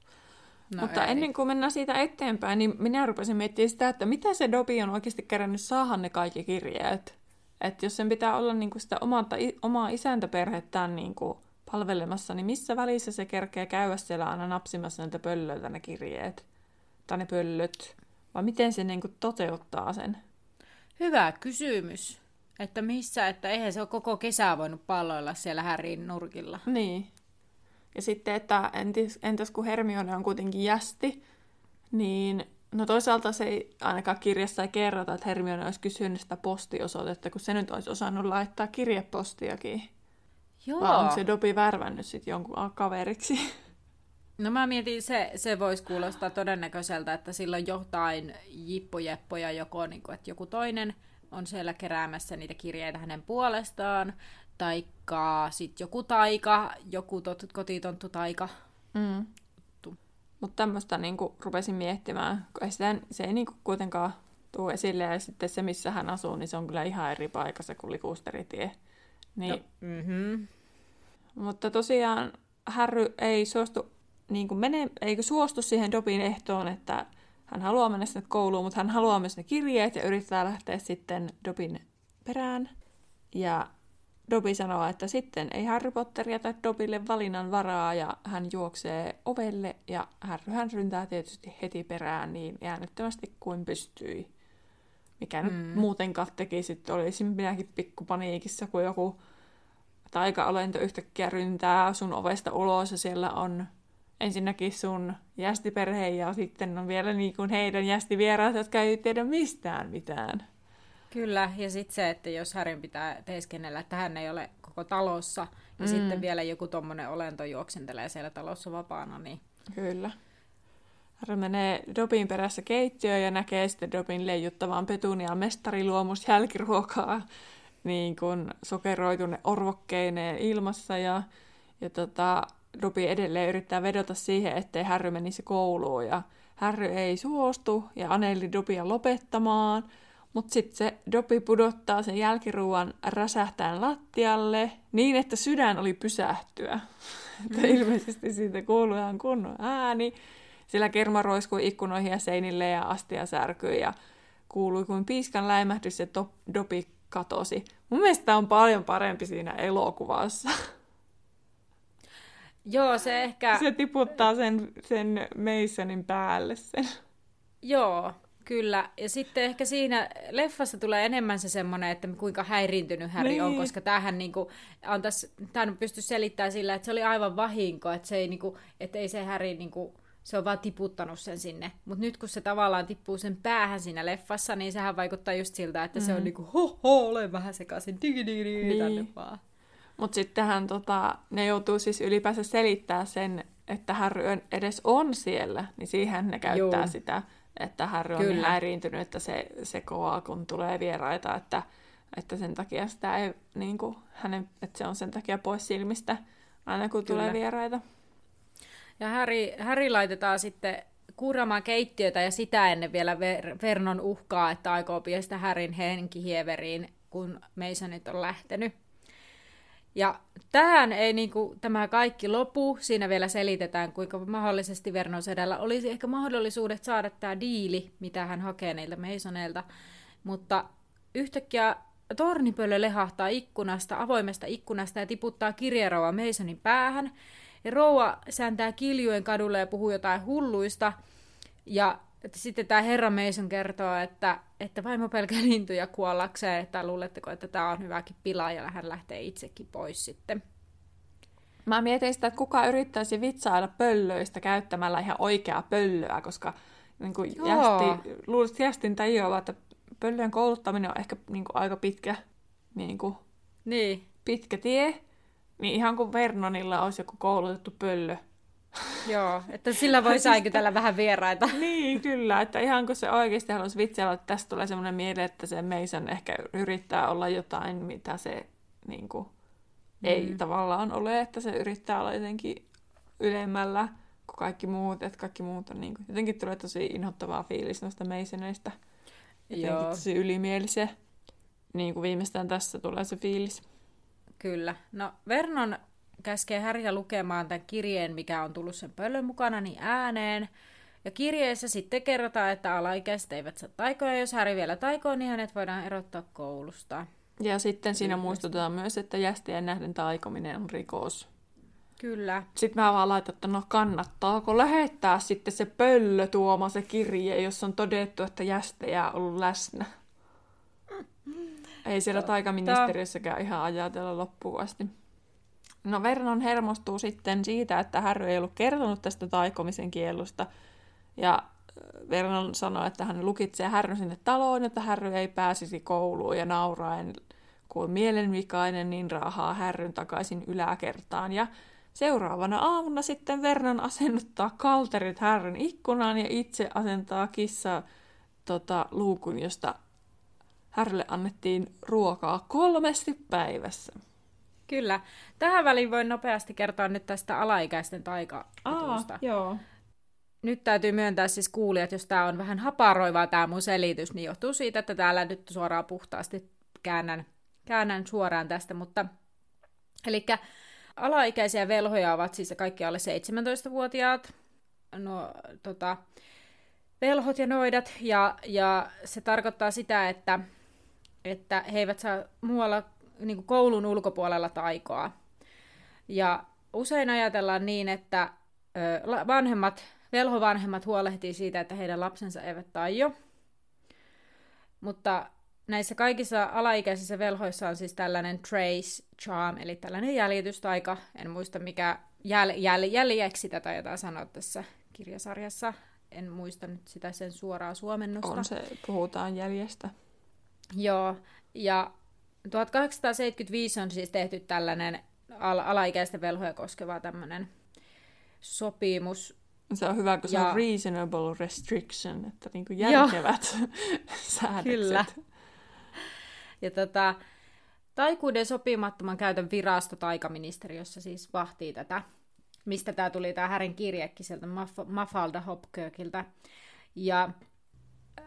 No Mutta ei. ennen kuin mennään siitä eteenpäin, niin minä rupesin miettimään sitä, että mitä se Dobi on oikeasti kerännyt saahan ne kaikki kirjeet. Että jos sen pitää olla niin kuin sitä omaa, omaa isäntäperhettään niin kuin palvelemassa, niin missä välissä se kerkee käydä siellä aina napsimassa näitä pöllöiltä ne kirjeet? Tai ne pöllöt? Vai miten se niin kuin toteuttaa sen? Hyvä kysymys. Että missä, että eihän se ole koko kesää voinut palloilla siellä Härin nurkilla. Niin. Ja sitten, että entis, entäs kun Hermione on kuitenkin jästi, niin no toisaalta se ei ainakaan kirjassa ei kerrota, että Hermione olisi kysynyt sitä postiosoitetta, kun se nyt olisi osannut laittaa kirjepostiakin. Joo. Vai onko se Dobi värvännyt sitten jonkun kaveriksi? No mä mietin, se, se voisi kuulostaa todennäköiseltä, että silloin jotain jippojeppoja joko, niin kuin, että joku toinen on siellä keräämässä niitä kirjeitä hänen puolestaan, taikka sitten joku taika, joku tot, kotitonttu taika. Mm. Mutta tämmöistä niinku rupesin miettimään, kun ei sitä, se ei niinku kuitenkaan tule esille, ja sitten se, missä hän asuu, niin se on kyllä ihan eri paikassa kuin Likuusteritie. Niin, no, mm-hmm. Mutta tosiaan Harry ei suostu, niin kuin mene, eikö suostu siihen Dobin ehtoon, että hän haluaa mennä sinne kouluun, mutta hän haluaa myös ne kirjeet ja yrittää lähteä sitten Dobin perään. Ja Dobby sanoo, että sitten ei Harry Potter jätä Dobille valinnan varaa ja hän juoksee ovelle ja Harry hän ryntää tietysti heti perään niin äänettömästi kuin pystyi. Mikä mm. nyt muutenkaan teki sitten, olisin minäkin pikkupaniikissa, kun joku taika-olento yhtäkkiä ryntää sun ovesta ulos ja siellä on ensinnäkin sun jästiperhe ja sitten on vielä niin kuin heidän jästivieraat, jotka ei tiedä mistään mitään. Kyllä, ja sitten se, että jos Härin pitää teeskennellä, että hän ei ole koko talossa, ja mm. sitten vielä joku tommonen olento juoksentelee siellä talossa vapaana, niin... Kyllä. Harry menee Dobin perässä keittiöön ja näkee sitten Dobin leijuttavan petunia mestariluomus jälkiruokaa niin kuin sokeroitune orvokkeineen ilmassa ja, ja tota, Dobi edelleen yrittää vedota siihen, ettei Harry menisi kouluun ja Harry ei suostu ja aneli Dobia lopettamaan, mutta sitten se Dobi pudottaa sen jälkiruuan räsähtään lattialle niin, että sydän oli pysähtyä. että ilmeisesti siitä kuului ihan kunnon ääni. Sillä kerma roiskui ikkunoihin ja seinille ja astia särkyi ja kuului kuin piiskan läimähdys ja Dobi katosi. Mun mielestä on paljon parempi siinä elokuvassa. Joo, se ehkä... Se tiputtaa sen, sen Masonin päälle sen. Joo, kyllä. Ja sitten ehkä siinä leffassa tulee enemmän se semmoinen, että kuinka häiriintynyt Harry niin. on, koska tämähän niinku, antais, tämän pysty selittämään sillä, että se oli aivan vahinko, että, se ei, niinku, että ei se Harry niinku, se on vaan tiputtanut sen sinne. Mutta nyt kun se tavallaan tippuu sen päähän siinä leffassa, niin sehän vaikuttaa just siltä, että mm. se on mm. niinku ho ho, olen vähän sekaisin, digi digi digi, niin. tänne vaan. Mutta sittenhän tota, ne joutuu siis ylipäänsä selittää sen, että Harry edes on siellä, niin siihen ne käyttää Joo. sitä, että Harry on niin häiriintynyt, että se sekoaa, kun tulee vieraita, että, että sen takia sitä ei, niin kuin, hänen, että se on sen takia pois silmistä aina kun Kyllä. tulee vieraita. Ja Harry, Harry laitetaan sitten kuuramaan keittiötä ja sitä ennen vielä Ver- Vernon uhkaa, että aikoo piestä Härin henkihieveriin, kun Masonit on lähtenyt. Ja tähän ei niin kuin, tämä kaikki lopu. Siinä vielä selitetään, kuinka mahdollisesti Vernon sedällä olisi ehkä mahdollisuudet saada tämä diili, mitä hän hakee niiltä Masoneilta. Mutta yhtäkkiä tornipöllö lehahtaa ikkunasta, avoimesta ikkunasta ja tiputtaa kirjeroa Masonin päähän. Ja rouva sääntää kiljuen kadulle ja puhuu jotain hulluista. Ja että sitten tämä herra Mason kertoo, että, että vaimo pelkää lintuja kuollakseen, että luuletteko, että tämä on hyväkin pila, ja hän lähtee itsekin pois sitten. Mä mietin sitä, että kuka yrittäisi vitsailla pöllöistä käyttämällä ihan oikeaa pöllöä, koska niin kuin jästi, luulisin jästin tajuava, että pöllöjen kouluttaminen on ehkä niin kuin aika pitkä, niin kuin, niin. pitkä tie. Niin ihan kuin Vernonilla olisi joku koulutettu pöllö, Joo, että sillä voi säikytellä vähän vieraita. niin, kyllä. Että ihan kun se oikeasti haluaisi vitsailla, että tästä tulee semmoinen miele, että se Mason ehkä yrittää olla jotain, mitä se niin kuin, mm. ei tavallaan ole, että se yrittää olla jotenkin ylemmällä kuin kaikki muut, että kaikki muut on niin kuin, jotenkin tulee tosi inhottavaa fiilis noista Masoneista. Jotenkin Joo. tosi ylimielisiä. Niin kuin viimeistään tässä tulee se fiilis. Kyllä. No Vernon käskee Häriä lukemaan tämän kirjeen, mikä on tullut sen pöllön mukana, niin ääneen. Ja kirjeessä sitten kerrotaan, että alaikäiset eivät saa taikoja. Jos Häri vielä taikoo, niin hänet voidaan erottaa koulusta. Ja sitten siinä muistutetaan myös, että jästien nähden taikominen on rikos. Kyllä. Sitten mä vaan laitan, että no kannattaako lähettää sitten se pöllö tuoma se kirje, jos on todettu, että jästejä on ollut läsnä. Ei siellä taikaministeriössäkään ihan ajatella loppuun asti. No Vernon hermostuu sitten siitä, että Harry ei ollut kertonut tästä taikomisen kiellosta. Ja Vernon sanoi, että hän lukitsee Harry sinne taloon, että Harry ei pääsisi kouluun ja nauraen kuin mielenvikainen, niin raahaa Härryn takaisin yläkertaan. Ja seuraavana aamuna sitten Vernon asennuttaa kalterit Härryn ikkunaan ja itse asentaa kissa tota, luukun, josta Härrylle annettiin ruokaa kolmesti päivässä. Kyllä. Tähän väliin voin nopeasti kertoa nyt tästä alaikäisten taika joo. Nyt täytyy myöntää siis kuulijat, jos tämä on vähän haparoivaa tämä mun selitys, niin johtuu siitä, että täällä nyt suoraan puhtaasti käännän, käännän suoraan tästä, mutta eli alaikäisiä velhoja ovat siis kaikki alle 17-vuotiaat, no, tota, velhot ja noidat, ja, ja se tarkoittaa sitä, että, että he eivät saa muualla niin kuin koulun ulkopuolella taikoa. Ja usein ajatellaan niin, että vanhemmat, velhovanhemmat huolehtii siitä, että heidän lapsensa eivät taio. Mutta näissä kaikissa alaikäisissä velhoissa on siis tällainen trace charm, eli tällainen jäljitystaika. En muista mikä jäl, jäl, jäljeksi tätä jotain sanoa tässä kirjasarjassa. En muista nyt sitä sen suoraa suomennosta. On se, puhutaan jäljestä. Joo, ja 1875 on siis tehty tällainen al- alaikäisten velhoja koskeva tämmöinen sopimus. Se on hyvä, kun ja... se on reasonable restriction, että niin kuin järkevät säädökset. Kyllä. Ja tota, taikuuden sopimattoman käytön virasto taikaministeriössä siis vahtii tätä, mistä tämä tuli tämä Härin kirjekin sieltä Mafalda Hopkirkiltä. Ja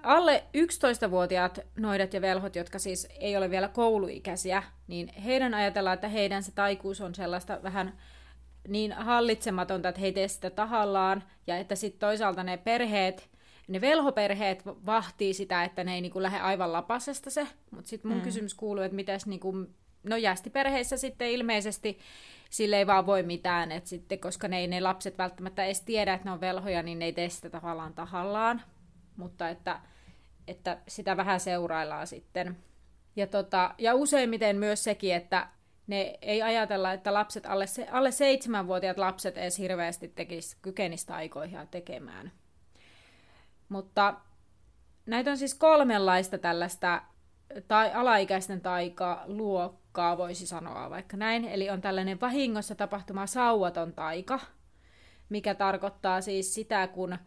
alle 11-vuotiaat noidat ja velhot, jotka siis ei ole vielä kouluikäisiä, niin heidän ajatellaan, että heidän se taikuus on sellaista vähän niin hallitsematonta, että he ei tee sitä tahallaan, ja että sitten toisaalta ne perheet, ne velhoperheet vahtii sitä, että ne ei niinku lähde aivan lapasesta se, mutta sitten mun mm. kysymys kuuluu, että mitäs niinku, no jästiperheissä sitten ilmeisesti sille ei vaan voi mitään, että sitten, koska ne, ei, ne lapset välttämättä edes tiedä, että ne on velhoja, niin ne ei tee sitä tavallaan tahallaan, mutta että, että sitä vähän seuraillaan sitten. Ja, tota, ja useimmiten myös sekin, että ne ei ajatella, että lapset, alle, se, alle seitsemänvuotiaat lapset edes hirveästi tekis, kykenistä aikoihin tekemään. Mutta näitä on siis kolmenlaista tällaista tai alaikäisten taika luokkaa, voisi sanoa vaikka näin. Eli on tällainen vahingossa tapahtuma sauvaton taika, mikä tarkoittaa siis sitä, kun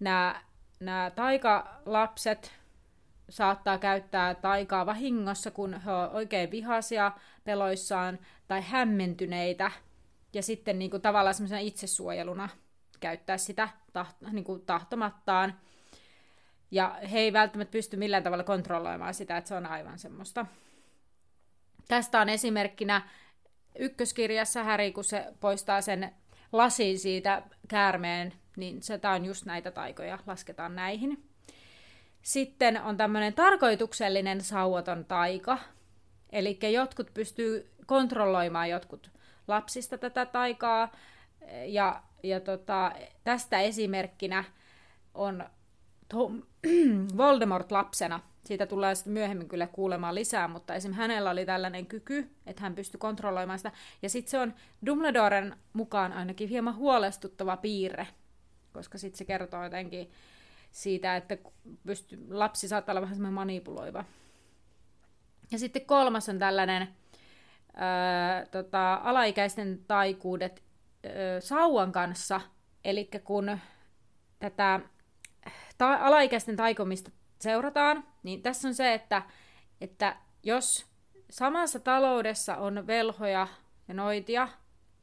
nämä, nämä taikalapset saattaa käyttää taikaa vahingossa, kun he ovat oikein vihaisia peloissaan tai hämmentyneitä, ja sitten niin kuin, tavallaan semmoisena itsesuojeluna käyttää sitä taht- niin kuin, tahtomattaan. Ja he ei välttämättä pysty millään tavalla kontrolloimaan sitä, että se on aivan semmoista. Tästä on esimerkkinä ykköskirjassa Häri, kun se poistaa sen lasin siitä käärmeen, niin se on just näitä taikoja, lasketaan näihin. Sitten on tämmöinen tarkoituksellinen sauvaton taika, eli jotkut pystyy kontrolloimaan jotkut lapsista tätä taikaa, ja, ja tota, tästä esimerkkinä on Tom, Voldemort lapsena. Siitä tullaan sitten myöhemmin kyllä kuulemaan lisää, mutta esim. hänellä oli tällainen kyky, että hän pystyi kontrolloimaan sitä. Ja sitten se on Dumbledoren mukaan ainakin hieman huolestuttava piirre, koska sitten se kertoo jotenkin siitä, että pysty, lapsi saattaa olla vähän semmoinen manipuloiva. Ja sitten kolmas on tällainen ää, tota, alaikäisten taikuudet ää, sauvan kanssa, eli kun tätä ta- alaikäisten taikomista seurataan, niin tässä on se, että, että jos samassa taloudessa on velhoja ja noitia,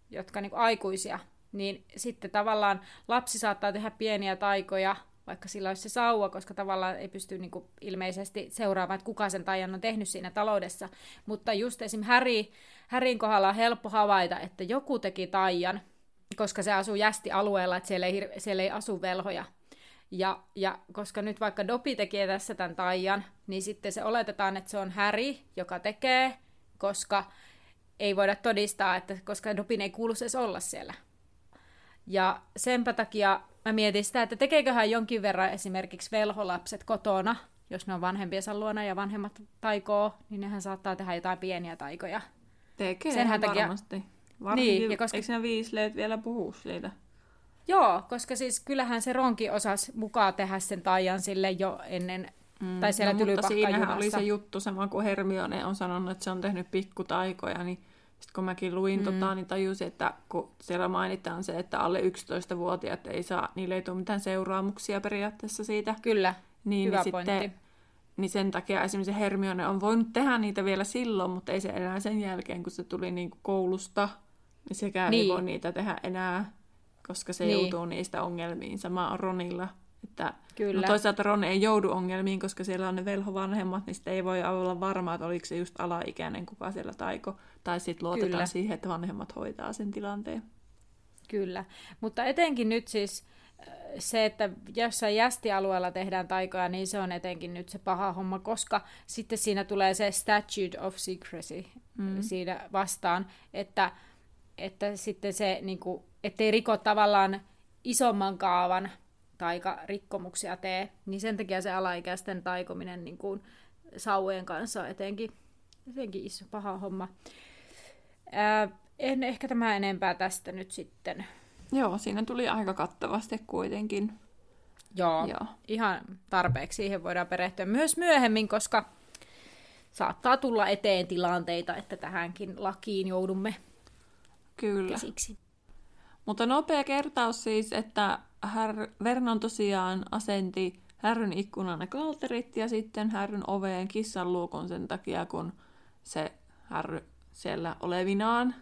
jotka niin aikuisia, niin sitten tavallaan lapsi saattaa tehdä pieniä taikoja vaikka sillä olisi se sauva, koska tavallaan ei pysty niin kuin, ilmeisesti seuraamaan, että kuka sen taian on tehnyt siinä taloudessa. Mutta just esim. Harry, Harryn kohdalla on helppo havaita, että joku teki taian, koska se asuu jästi-alueella, että siellä ei, siellä ei asu velhoja. Ja, ja koska nyt vaikka Dopi tekee tässä tämän taian, niin sitten se oletetaan, että se on Harry, joka tekee, koska ei voida todistaa, että koska Dopin ei kuulu edes olla siellä. Ja senpä takia mä mietin sitä, että tekeeköhän jonkin verran esimerkiksi velholapset kotona, jos ne on vanhempiensa luona ja vanhemmat taikoo, niin nehän saattaa tehdä jotain pieniä taikoja. Tekee Senhän takia... varmasti. Varsinkin, niin, ja koska... eikö ne viisleet vielä puhu siitä? Joo, koska siis kyllähän se ronki osasi mukaan tehdä sen taian sille jo ennen, mm. tai siellä no, mutta siinähän oli se juttu sama kuin Hermione on sanonut, että se on tehnyt pikkutaikoja, niin sitten kun mäkin luin mm. tota, niin tajusin, että kun siellä mainitaan se, että alle 11-vuotiaat ei saa, niille ei tule mitään seuraamuksia periaatteessa siitä. Kyllä, niin, hyvä niin pointti. Sitten, niin sen takia esimerkiksi Hermione on voinut tehdä niitä vielä silloin, mutta ei se enää sen jälkeen, kun se tuli niin kuin koulusta, niin sekään niin. ei voi niitä tehdä enää, koska se niin. joutuu niistä ongelmiin. Sama on Ronilla. Että, no Kyllä. No toisaalta Ron ei joudu ongelmiin, koska siellä on ne velhovanhemmat, niin sitten ei voi olla varma, että oliko se just alaikäinen, kuka siellä taiko. Tai sitten luotetaan Kyllä. siihen, että vanhemmat hoitaa sen tilanteen. Kyllä, mutta etenkin nyt siis se, että jossain jästialueella tehdään taikoja, niin se on etenkin nyt se paha homma, koska sitten siinä tulee se statute of secrecy mm. siinä vastaan, että, että sitten se, niin kuin, ettei riko tavallaan isomman kaavan taikarikkomuksia tee, niin sen takia se alaikäisten taikominen niin kuin sauvojen kanssa on etenkin, etenkin iso paha homma. Ää, en ehkä tämä enempää tästä nyt sitten. Joo, siinä tuli aika kattavasti kuitenkin. Joo, Joo. ihan tarpeeksi siihen voidaan perehtyä myös myöhemmin, koska saattaa tulla eteen tilanteita, että tähänkin lakiin joudumme Kyllä. käsiksi. Mutta nopea kertaus siis, että Her- Vernon tosiaan asenti härryn ikkunan ne kalterit ja sitten härryn oveen kissan luukon sen takia, kun se härry siellä olevinaan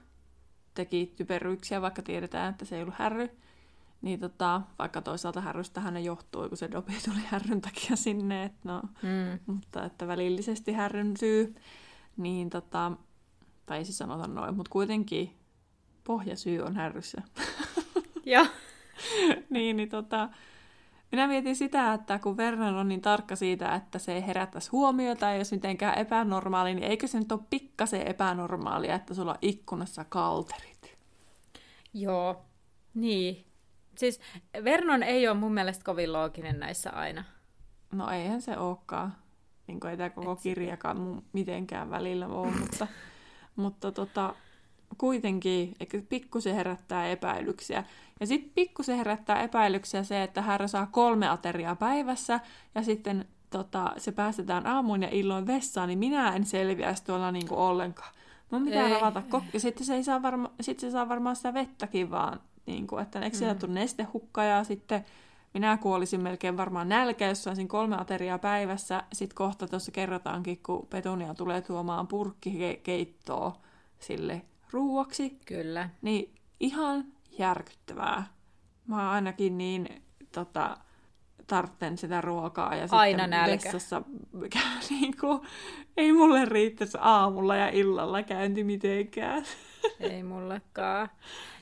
teki typeryyksiä, vaikka tiedetään, että se ei ollut härry. Niin tota, vaikka toisaalta härrystä hänen johtui, kun se dopi tuli härryn takia sinne, että no, mm. mutta että välillisesti härryn syy, niin tota, tai ei se sanota noin, mutta kuitenkin pohjasyy on härryssä. Joo. niin, niin tota, minä mietin sitä, että kun Vernon on niin tarkka siitä, että se ei herättäisi huomiota, ei olisi mitenkään epänormaali, niin eikö se nyt ole pikkasen epänormaalia, että sulla on ikkunassa kalterit? Joo, niin. Siis Vernon ei ole mun mielestä kovin looginen näissä aina. No eihän se olekaan. Niin ei tämä koko Et kirjakaan mitenkään välillä ole, mutta, mutta tota, kuitenkin pikkusen herättää epäilyksiä. Ja sitten pikkusen herättää epäilyksiä se, että herra saa kolme ateriaa päivässä ja sitten tota, se päästetään aamuun ja illoin vessaan, niin minä en selviäisi tuolla niinku ollenkaan. Mun pitää ei. ravata kok- Ja sitten se, ei saa varma- sit se saa varmaan sitä vettäkin vaan, niinku, että eikö sieltä mm. nestehukka ja sitten minä kuolisin melkein varmaan nälkä, jos saisin kolme ateriaa päivässä. Sitten kohta tuossa kerrotaankin, kun Petunia tulee tuomaan purkkikeittoa sille ruuaksi. Kyllä. Niin ihan järkyttävää. Mä ainakin niin tota, tartten sitä ruokaa ja Aina sitten nälkä. vessassa niin kuin, ei mulle riittäisi aamulla ja illalla käynti mitenkään. Ei mullekaan.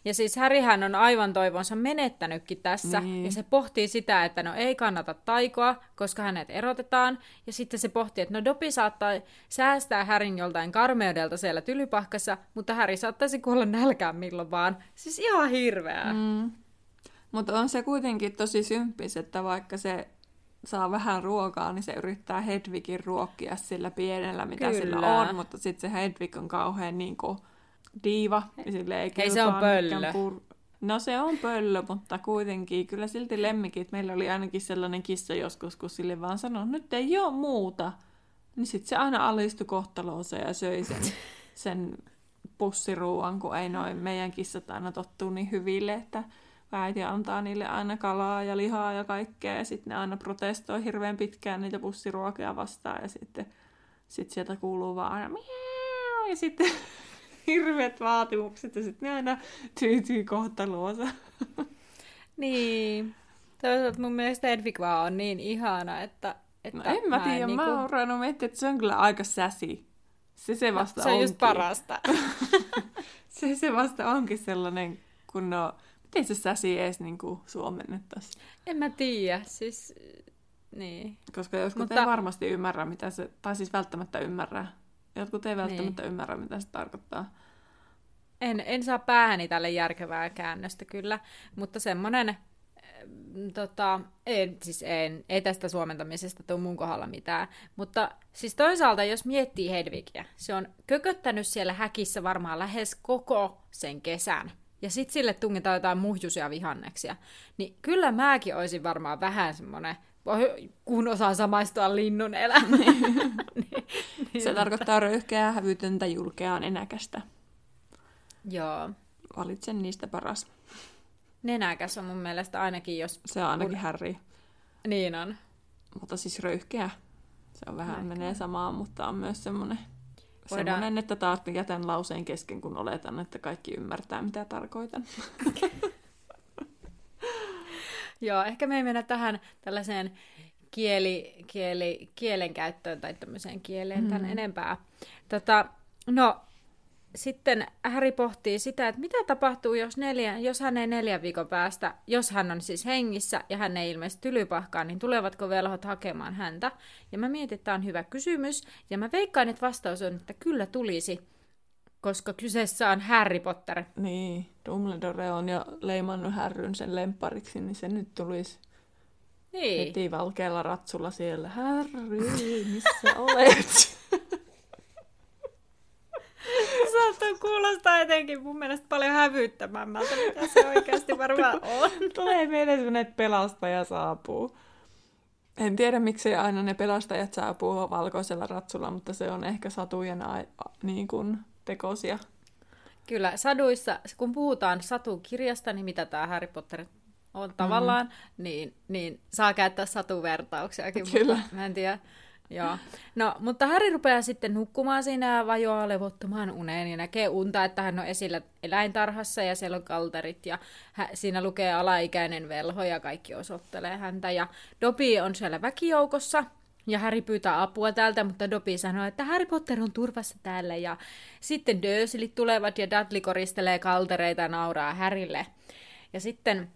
Ja siis Härihän on aivan toivonsa menettänytkin tässä, niin. ja se pohtii sitä, että no ei kannata taikoa, koska hänet erotetaan, ja sitten se pohtii, että no Dopi saattaa säästää Härin joltain karmeudelta siellä tylypahkassa, mutta Häri saattaisi kuolla nälkään milloin vaan. Siis ihan hirveää. Mm. Mutta on se kuitenkin tosi symppis, että vaikka se saa vähän ruokaa, niin se yrittää Hedvigin ruokkia sillä pienellä, mitä Kyllä. sillä on, mutta sitten se Hedvig on kauhean niin kuin diiva. Ja sille ei, ei se on pöllö. Pur... No se on pöllö, mutta kuitenkin kyllä silti lemmikit. Meillä oli ainakin sellainen kissa joskus, kun sille vaan sanoi, nyt ei ole muuta. Niin sitten se aina alistui kohtaloonsa ja söi sen, sen pussiruuan, kun ei noin meidän kissat aina tottuu niin hyville, että äiti antaa niille aina kalaa ja lihaa ja kaikkea, ja sitten ne aina protestoi hirveän pitkään niitä pussiruokia vastaan, ja sitten sit sieltä kuuluu vaan aina miau, ja sitten hirveät vaatimukset ja sitten ne aina tyytyy kohtaloonsa. niin. Toisaalta mun mielestä Edvig vaan on niin ihana, että... että no en mä tiedä, niinku... mä oon ruvennut miettiä, että se on kyllä aika säsi. Se se vasta no, Se on onkin. just parasta. se se vasta onkin sellainen, kun no... Miten se säsi edes niinku suomennettaisiin? En mä tiedä, siis... Niin. Koska joskus Mutta... ei varmasti ymmärrä, mitä se... Tai siis välttämättä ymmärrä Jotkut ei välttämättä niin. ymmärrä, mitä se tarkoittaa. En, en saa päähäni tälle järkevää käännöstä kyllä, mutta semmoinen, tota, en, siis en, ei tästä suomentamisesta tule mun kohdalla mitään, mutta siis toisaalta jos miettii Hedvigia, se on kököttänyt siellä häkissä varmaan lähes koko sen kesän, ja sitten sille tungetaan jotain muhjusia vihanneksia, niin kyllä mäkin olisin varmaan vähän semmoinen kun osaa samaistua linnun elämään. niin, niin, se tarkoittaa röyhkeää, hävytöntä, julkeaa, nenäkästä. Joo. Valitsen niistä paras. Nenäkäs on mun mielestä ainakin, jos... Se on ainakin kun... Harry. Niin on. Mutta siis röyhkeä. Se on vähän Röyhkeä. menee samaan, mutta on myös semmoinen, Voidaan... semmoinen, että taas jätän lauseen kesken, kun oletan, että kaikki ymmärtää, mitä tarkoitan. Joo, ehkä me ei mennä tähän tällaiseen kieli, kieli, kielenkäyttöön tai tämmöiseen kieleen mm. tämän enempää. Tota, no, sitten Harry pohtii sitä, että mitä tapahtuu, jos, neljä, jos hän ei neljän viikon päästä, jos hän on siis hengissä ja hän ei ilmeisesti tylypahkaa, niin tulevatko velhot hakemaan häntä? Ja mä mietin, että tämä on hyvä kysymys, ja mä veikkaan, että vastaus on, että kyllä tulisi, koska kyseessä on Harry Potter. Niin, Dumbledore on jo leimannut Härryn sen lempariksi, niin se nyt tulisi niin. heti valkealla ratsulla siellä. Harry, missä olet? Saattaa kuulostaa etenkin mun mielestä paljon hävyttämämmältä, mitä se oikeasti varmaan on. Tulee mieleen sellainen, että pelastaja saapuu. En tiedä, miksi aina ne pelastajat saapuu valkoisella ratsulla, mutta se on ehkä satujen a- niin kuin tekosia. Kyllä, saduissa, kun puhutaan satukirjasta, niin mitä tämä Harry Potter on tavallaan, mm. niin, niin saa käyttää satuvertauksiakin, Kyllä. mutta mä en tiedä. Joo. No, mutta Harry rupeaa sitten nukkumaan siinä ja vajoaa levottomaan uneen ja näkee unta, että hän on esillä eläintarhassa ja siellä on kalterit ja hä- siinä lukee alaikäinen velho ja kaikki osoittelee häntä. Ja Dobby on siellä väkijoukossa ja Harry pyytää apua täältä, mutta Dobby sanoo, että Harry Potter on turvassa täällä ja sitten Dursleyt tulevat ja Dudley koristelee kaltereita ja nauraa Harrylle. Ja sitten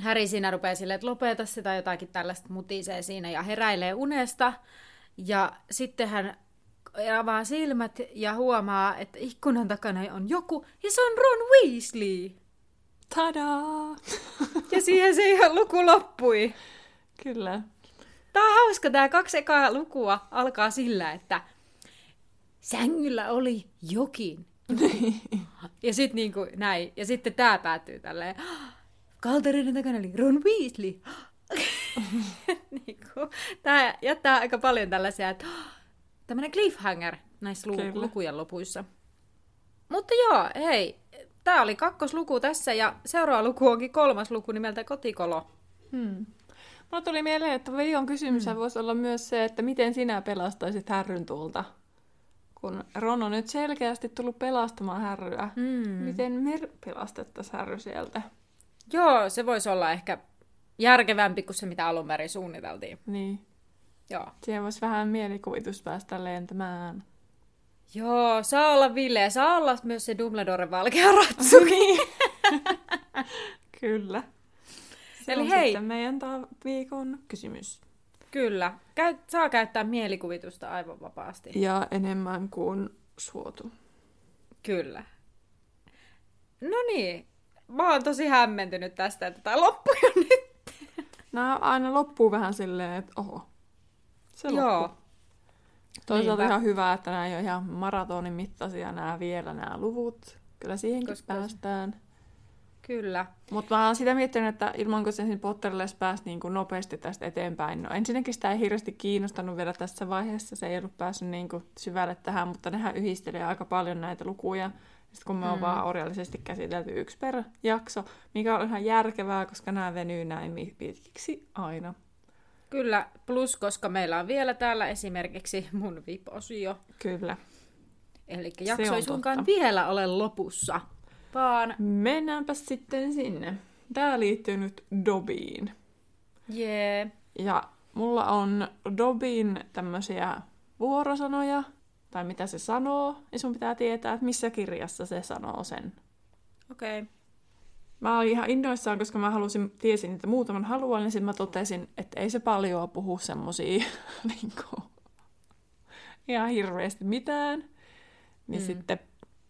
Häri siinä rupeaa silleen, että lopeta sitä jotakin tällaista mutisee siinä ja heräilee unesta. Ja sitten hän avaa silmät ja huomaa, että ikkunan takana on joku, ja se on Ron Weasley. Tadaa! Ja siihen se ihan luku loppui. Kyllä. Tää on hauska, tää kaksi ekaa lukua alkaa sillä, että sängyllä oli jokin. ja sitten niinku näin. Ja sitten tää päättyy tälleen kaltereiden takana oli Ron Weasley. niin kuin, tämä jättää aika paljon tällaisia, että tämmöinen cliffhanger näissä lu- lukujen lopuissa. Mutta joo, hei, tämä oli kakkosluku tässä ja seuraava luku onkin kolmas luku nimeltä Kotikolo. Hmm. Mulla tuli mieleen, että Veijon kysymys hmm. voisi olla myös se, että miten sinä pelastaisit härryn tuolta? Kun Ron on nyt selkeästi tullut pelastamaan härryä. Hmm. Miten me pelastettaisiin härry sieltä? Joo, se voisi olla ehkä järkevämpi kuin se, mitä alun perin suunniteltiin. Niin. Joo. Siihen voisi vähän mielikuvitus päästä lentämään. Joo, saa olla Ville ja saa olla myös se Dumbledore valkea ratsu. Niin. Kyllä. Se Eli hei. sitten meidän ta- viikon kysymys. Kyllä. Käy, saa käyttää mielikuvitusta aivan vapaasti. Ja enemmän kuin suotu. Kyllä. No niin, mä oon tosi hämmentynyt tästä, että tää loppui jo nyt. Nämä aina loppuu vähän silleen, että oho, se Joo. loppuu. Toisaalta Niinpä. ihan hyvä, että nämä ei ole ihan maratonin mittaisia nämä vielä nämä luvut. Kyllä siihenkin Koska- päästään. Kyllä. Mutta mä oon sitä miettinyt, että ilman kun se Potterille pääsi niin kuin nopeasti tästä eteenpäin. No ensinnäkin sitä ei hirveästi kiinnostanut vielä tässä vaiheessa. Se ei ollut päässyt niin kuin syvälle tähän, mutta nehän yhdistelee aika paljon näitä lukuja. Sitten kun me on Mm. vaan orjallisesti käsitelty yksi per jakso, mikä on ihan järkevää, koska nämä venyy näin pitkiksi aina. Kyllä, plus koska meillä on vielä täällä esimerkiksi mun VIP-osio. Kyllä. Eli jakso ei suinkaan vielä ole lopussa, vaan Mennäänpä sitten sinne. Tämä liittyy nyt Dobiin. jee, Ja mulla on Dobin tämmöisiä vuorosanoja, tai mitä se sanoo, ja sun pitää tietää, että missä kirjassa se sanoo sen. okei. Okay. Mä olin ihan innoissaan, koska mä halusin, tiesin, että muutaman haluan, niin sitten mä totesin, että ei se paljon puhu semmosia niinku, ihan hirveästi mitään. Niin mm. sitten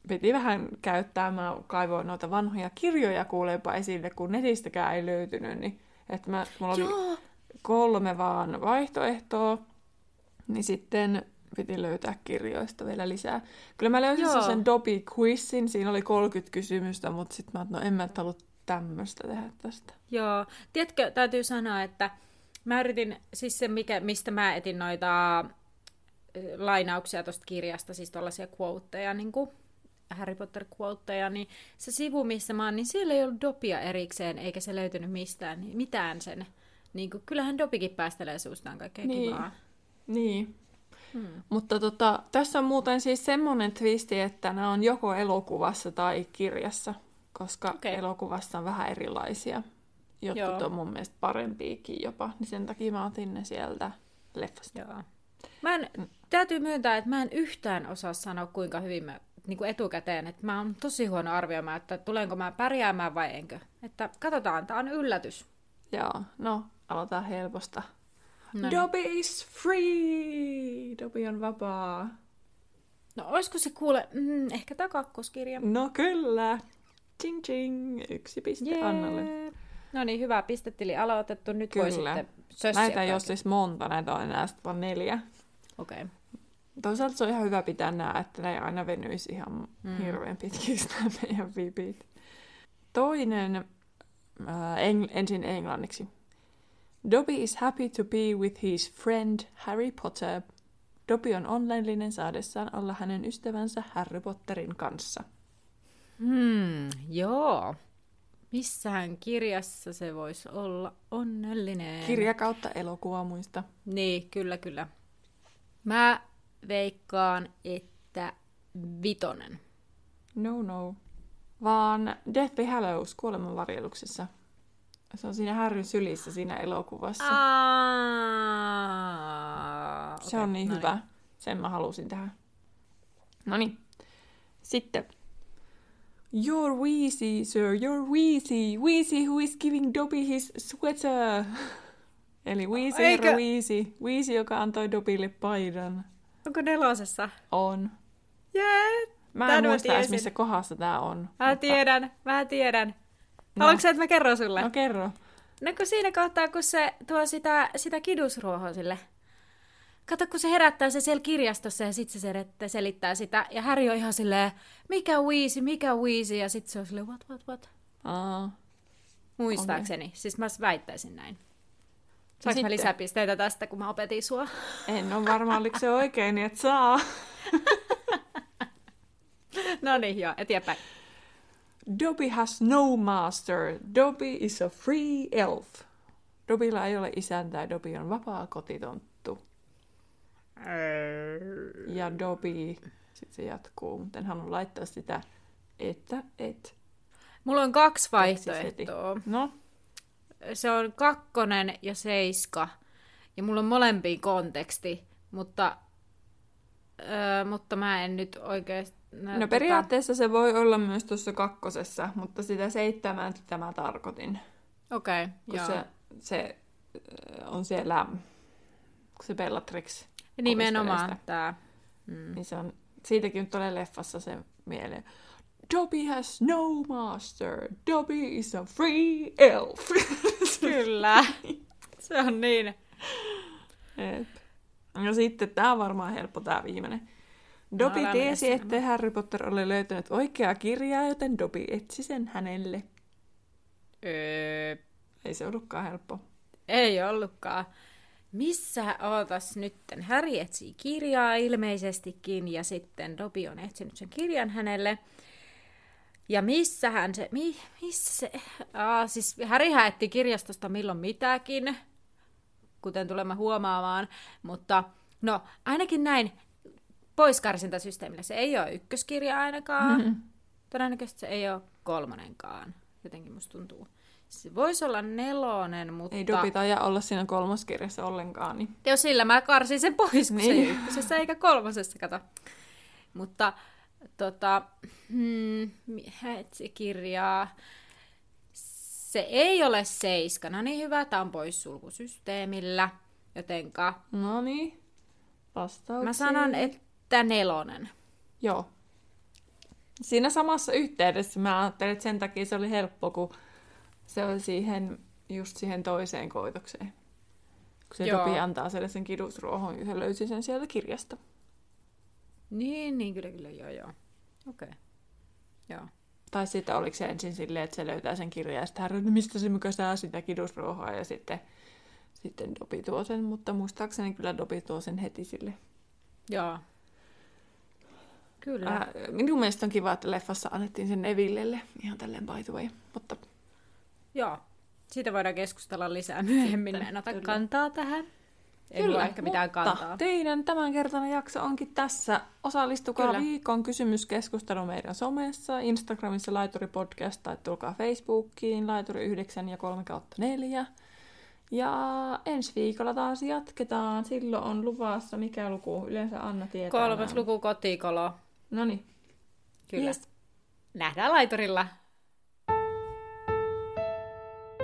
piti vähän käyttää, mä kaivoin noita vanhoja kirjoja kuulepa esille, kun netistäkään ei löytynyt, niin että mä, mulla oli Joo, kolme vaan vaihtoehtoa, niin sitten piti löytää kirjoista vielä lisää. Kyllä mä löysin Joo. sen Dobby Quizin, siinä oli 30 kysymystä, mutta sitten mä, no en mä halua tämmöistä tehdä tästä. joo. Tiedätkö, täytyy sanoa, että mä yritin, siis se mikä, mistä mä etin noita lainauksia tuosta kirjasta, siis tuollaisia quoteja, niin kuin Harry Potter quoteja, niin se sivu, missä mä oon, niin siellä ei ollut dopia erikseen, eikä se löytynyt mistään, niin mitään sen. Niin kuin, kyllähän dopikin päästelee suustaan kaikkea Niin. kivaa. Niin, Hmm. mutta tota, tässä on muuten siis semmoinen twisti, että nämä on joko elokuvassa tai kirjassa, koska okay. elokuvassa on vähän erilaisia. Jotkut Joo. on mun mielestä parempiakin jopa, niin sen takia mä otin ne sieltä leffasta. Joo. Mä en, täytyy myöntää, että mä en yhtään osaa sanoa, kuinka hyvin mä niin kuin etukäteen, että mä oon tosi huono arvioimaan, että tulenko mä pärjäämään vai enkö. Että katsotaan, tää on yllätys. Joo, no aloitetaan helposta. No. Dobby is free! Dobby on vapaa. No olisiko se kuule, mm, ehkä tämä kakkoskirja. No kyllä. Ching ching, yksi piste yeah. Annalle. No niin, hyvä pistetili aloitettu. Nyt kyllä. voi sitten sössiä Näitä ei ole siis monta, näitä on enää sitten vaan neljä. Okei. Okay. Toisaalta se on ihan hyvä pitää nämä, että ne ei aina venyisi ihan mm. hirveän pitkistä meidän vipit. Toinen äh, eng- ensin englanniksi. Dobby is happy to be with his friend Harry Potter. Dobby on onnellinen saadessaan olla hänen ystävänsä Harry Potterin kanssa. Hmm, joo. Missähän kirjassa se voisi olla onnellinen? Kirja kautta elokuva muista. Niin, kyllä, kyllä. Mä veikkaan, että vitonen. No, no. Vaan Deathly Hallows kuolemanvarjeluksessa. Se on siinä Härryn sylissä siinä elokuvassa. Aa, se on niin no hyvä. Niin. Sen mä halusin tähän. No niin. Sitten. You're Weezy, sir, you're Weezy. Weezy who is giving Dobby his sweater. Eli Weezy Eikö... herra Weezy. Weezy, joka antoi Dobille paidan. Onko nelosessa? On. Jee! Mä en Tän muista edes, missä kohdassa tää on. Mä mutta... tiedän, mä tiedän. No. Haluatko että mä kerron sulle? No kerro. No kun siinä kohtaa, kun se tuo sitä, sitä kidusruohoa sille. Kato, kun se herättää se siellä kirjastossa ja sitten se selittää sitä. Ja Harry on ihan silleen, mikä Weezy, mikä Weezy. Ja sitten se on silleen, what, what, what. Aa. Muistaakseni. Okay. Siis mä väittäisin näin. Saanko mä lisäpisteitä tästä, kun mä opetin sua? En ole varma, oliko se oikein, niin et saa. no niin, joo, eteenpäin. Dobby has no master. Dobby is a free elf. Dobilla ei ole isäntää, Dobby on vapaa kotitonttu. Ja Dobby, sitten se jatkuu, mutta en halua laittaa sitä, että et. Mulla on kaksi vaihtoehtoa. No? Se on kakkonen ja seiska. Ja mulla on molempiin konteksti, mutta, öö, mutta mä en nyt oikeasti No, no periaatteessa se voi olla myös tuossa kakkosessa, mutta sitä seitsemäntä mä tarkoitin. Okei, okay, joo. Se, se on siellä, kun se Bellatrix Nimenomaan tämä. Mm. Niin se on, siitäkin nyt tulee leffassa se mieleen. Dobby has no master. Dobby is a free elf. Kyllä. se on niin. Et. Ja sitten tämä on varmaan helppo tämä viimeinen. Dobby no, tiesi, että Harry Potter oli löytänyt oikeaa kirjaa, joten Dobby etsi sen hänelle. Öö... Ei se ollutkaan helppo. Ei ollutkaan. Missä ootas nytten? Harry etsii kirjaa ilmeisestikin ja sitten Dobby on etsinyt sen kirjan hänelle. Ja missähän se, mi, missä se, Aa, siis Harry etti kirjastosta milloin mitäkin, kuten tulemme huomaamaan, mutta no ainakin näin poiskarsintasysteemillä. Se ei ole ykköskirja ainakaan. Mm-hmm. Todennäköisesti se ei ole kolmonenkaan. Jotenkin musta tuntuu. Se voisi olla nelonen, mutta... Ei Dobby taida olla siinä kolmoskirjassa ollenkaan. Niin... Joo, sillä mä karsin sen pois, kun niin. se ei ykkösessä eikä kolmosessa, kato. Mutta tota, hmm, kirjaa. Se ei ole seiskana niin hyvä, tämä on poissulkusysteemillä, jotenka... No niin, vastauksia. Mä sanon, että nelonen. Joo. Siinä samassa yhteydessä mä ajattelin, että sen takia se oli helppo, kun se oli siihen, just siihen toiseen koitokseen. Kun se Joo. Topi antaa sen kidusruohon ja se löysi sen sieltä kirjasta. Niin, niin kyllä, kyllä, joo, joo. Okei. Okay. Joo. Tai sitten oliko se ensin silleen, että se löytää sen kirjan ja sitten hän, mistä se muka saa sitä kidusruohoa ja sitten, sitten Dobi tuo sen, mutta muistaakseni kyllä Dobi tuo sen heti sille. Joo, Kyllä. Äh, minun mielestä on kiva, että leffassa annettiin sen Nevillelle, ihan tälleen by the way. Mutta... Joo, siitä voidaan keskustella lisää myöhemmin. Sitten, en ota kyllä. kantaa tähän. Ei Kyllä, ehkä mitään kantaa. teidän tämänkertainen jakso onkin tässä. Osallistukaa Kyllä. viikon kysymyskeskustelu meidän somessa, Instagramissa Laituri Podcast tai tulkaa Facebookiin Laituri 9 ja 3 kautta 4. Ja ensi viikolla taas jatketaan. Silloin on luvassa, mikä luku yleensä Anna tietää. Kolmas luku kotikolo. No niin. Kyllä. Yes. Nähdään laiturilla.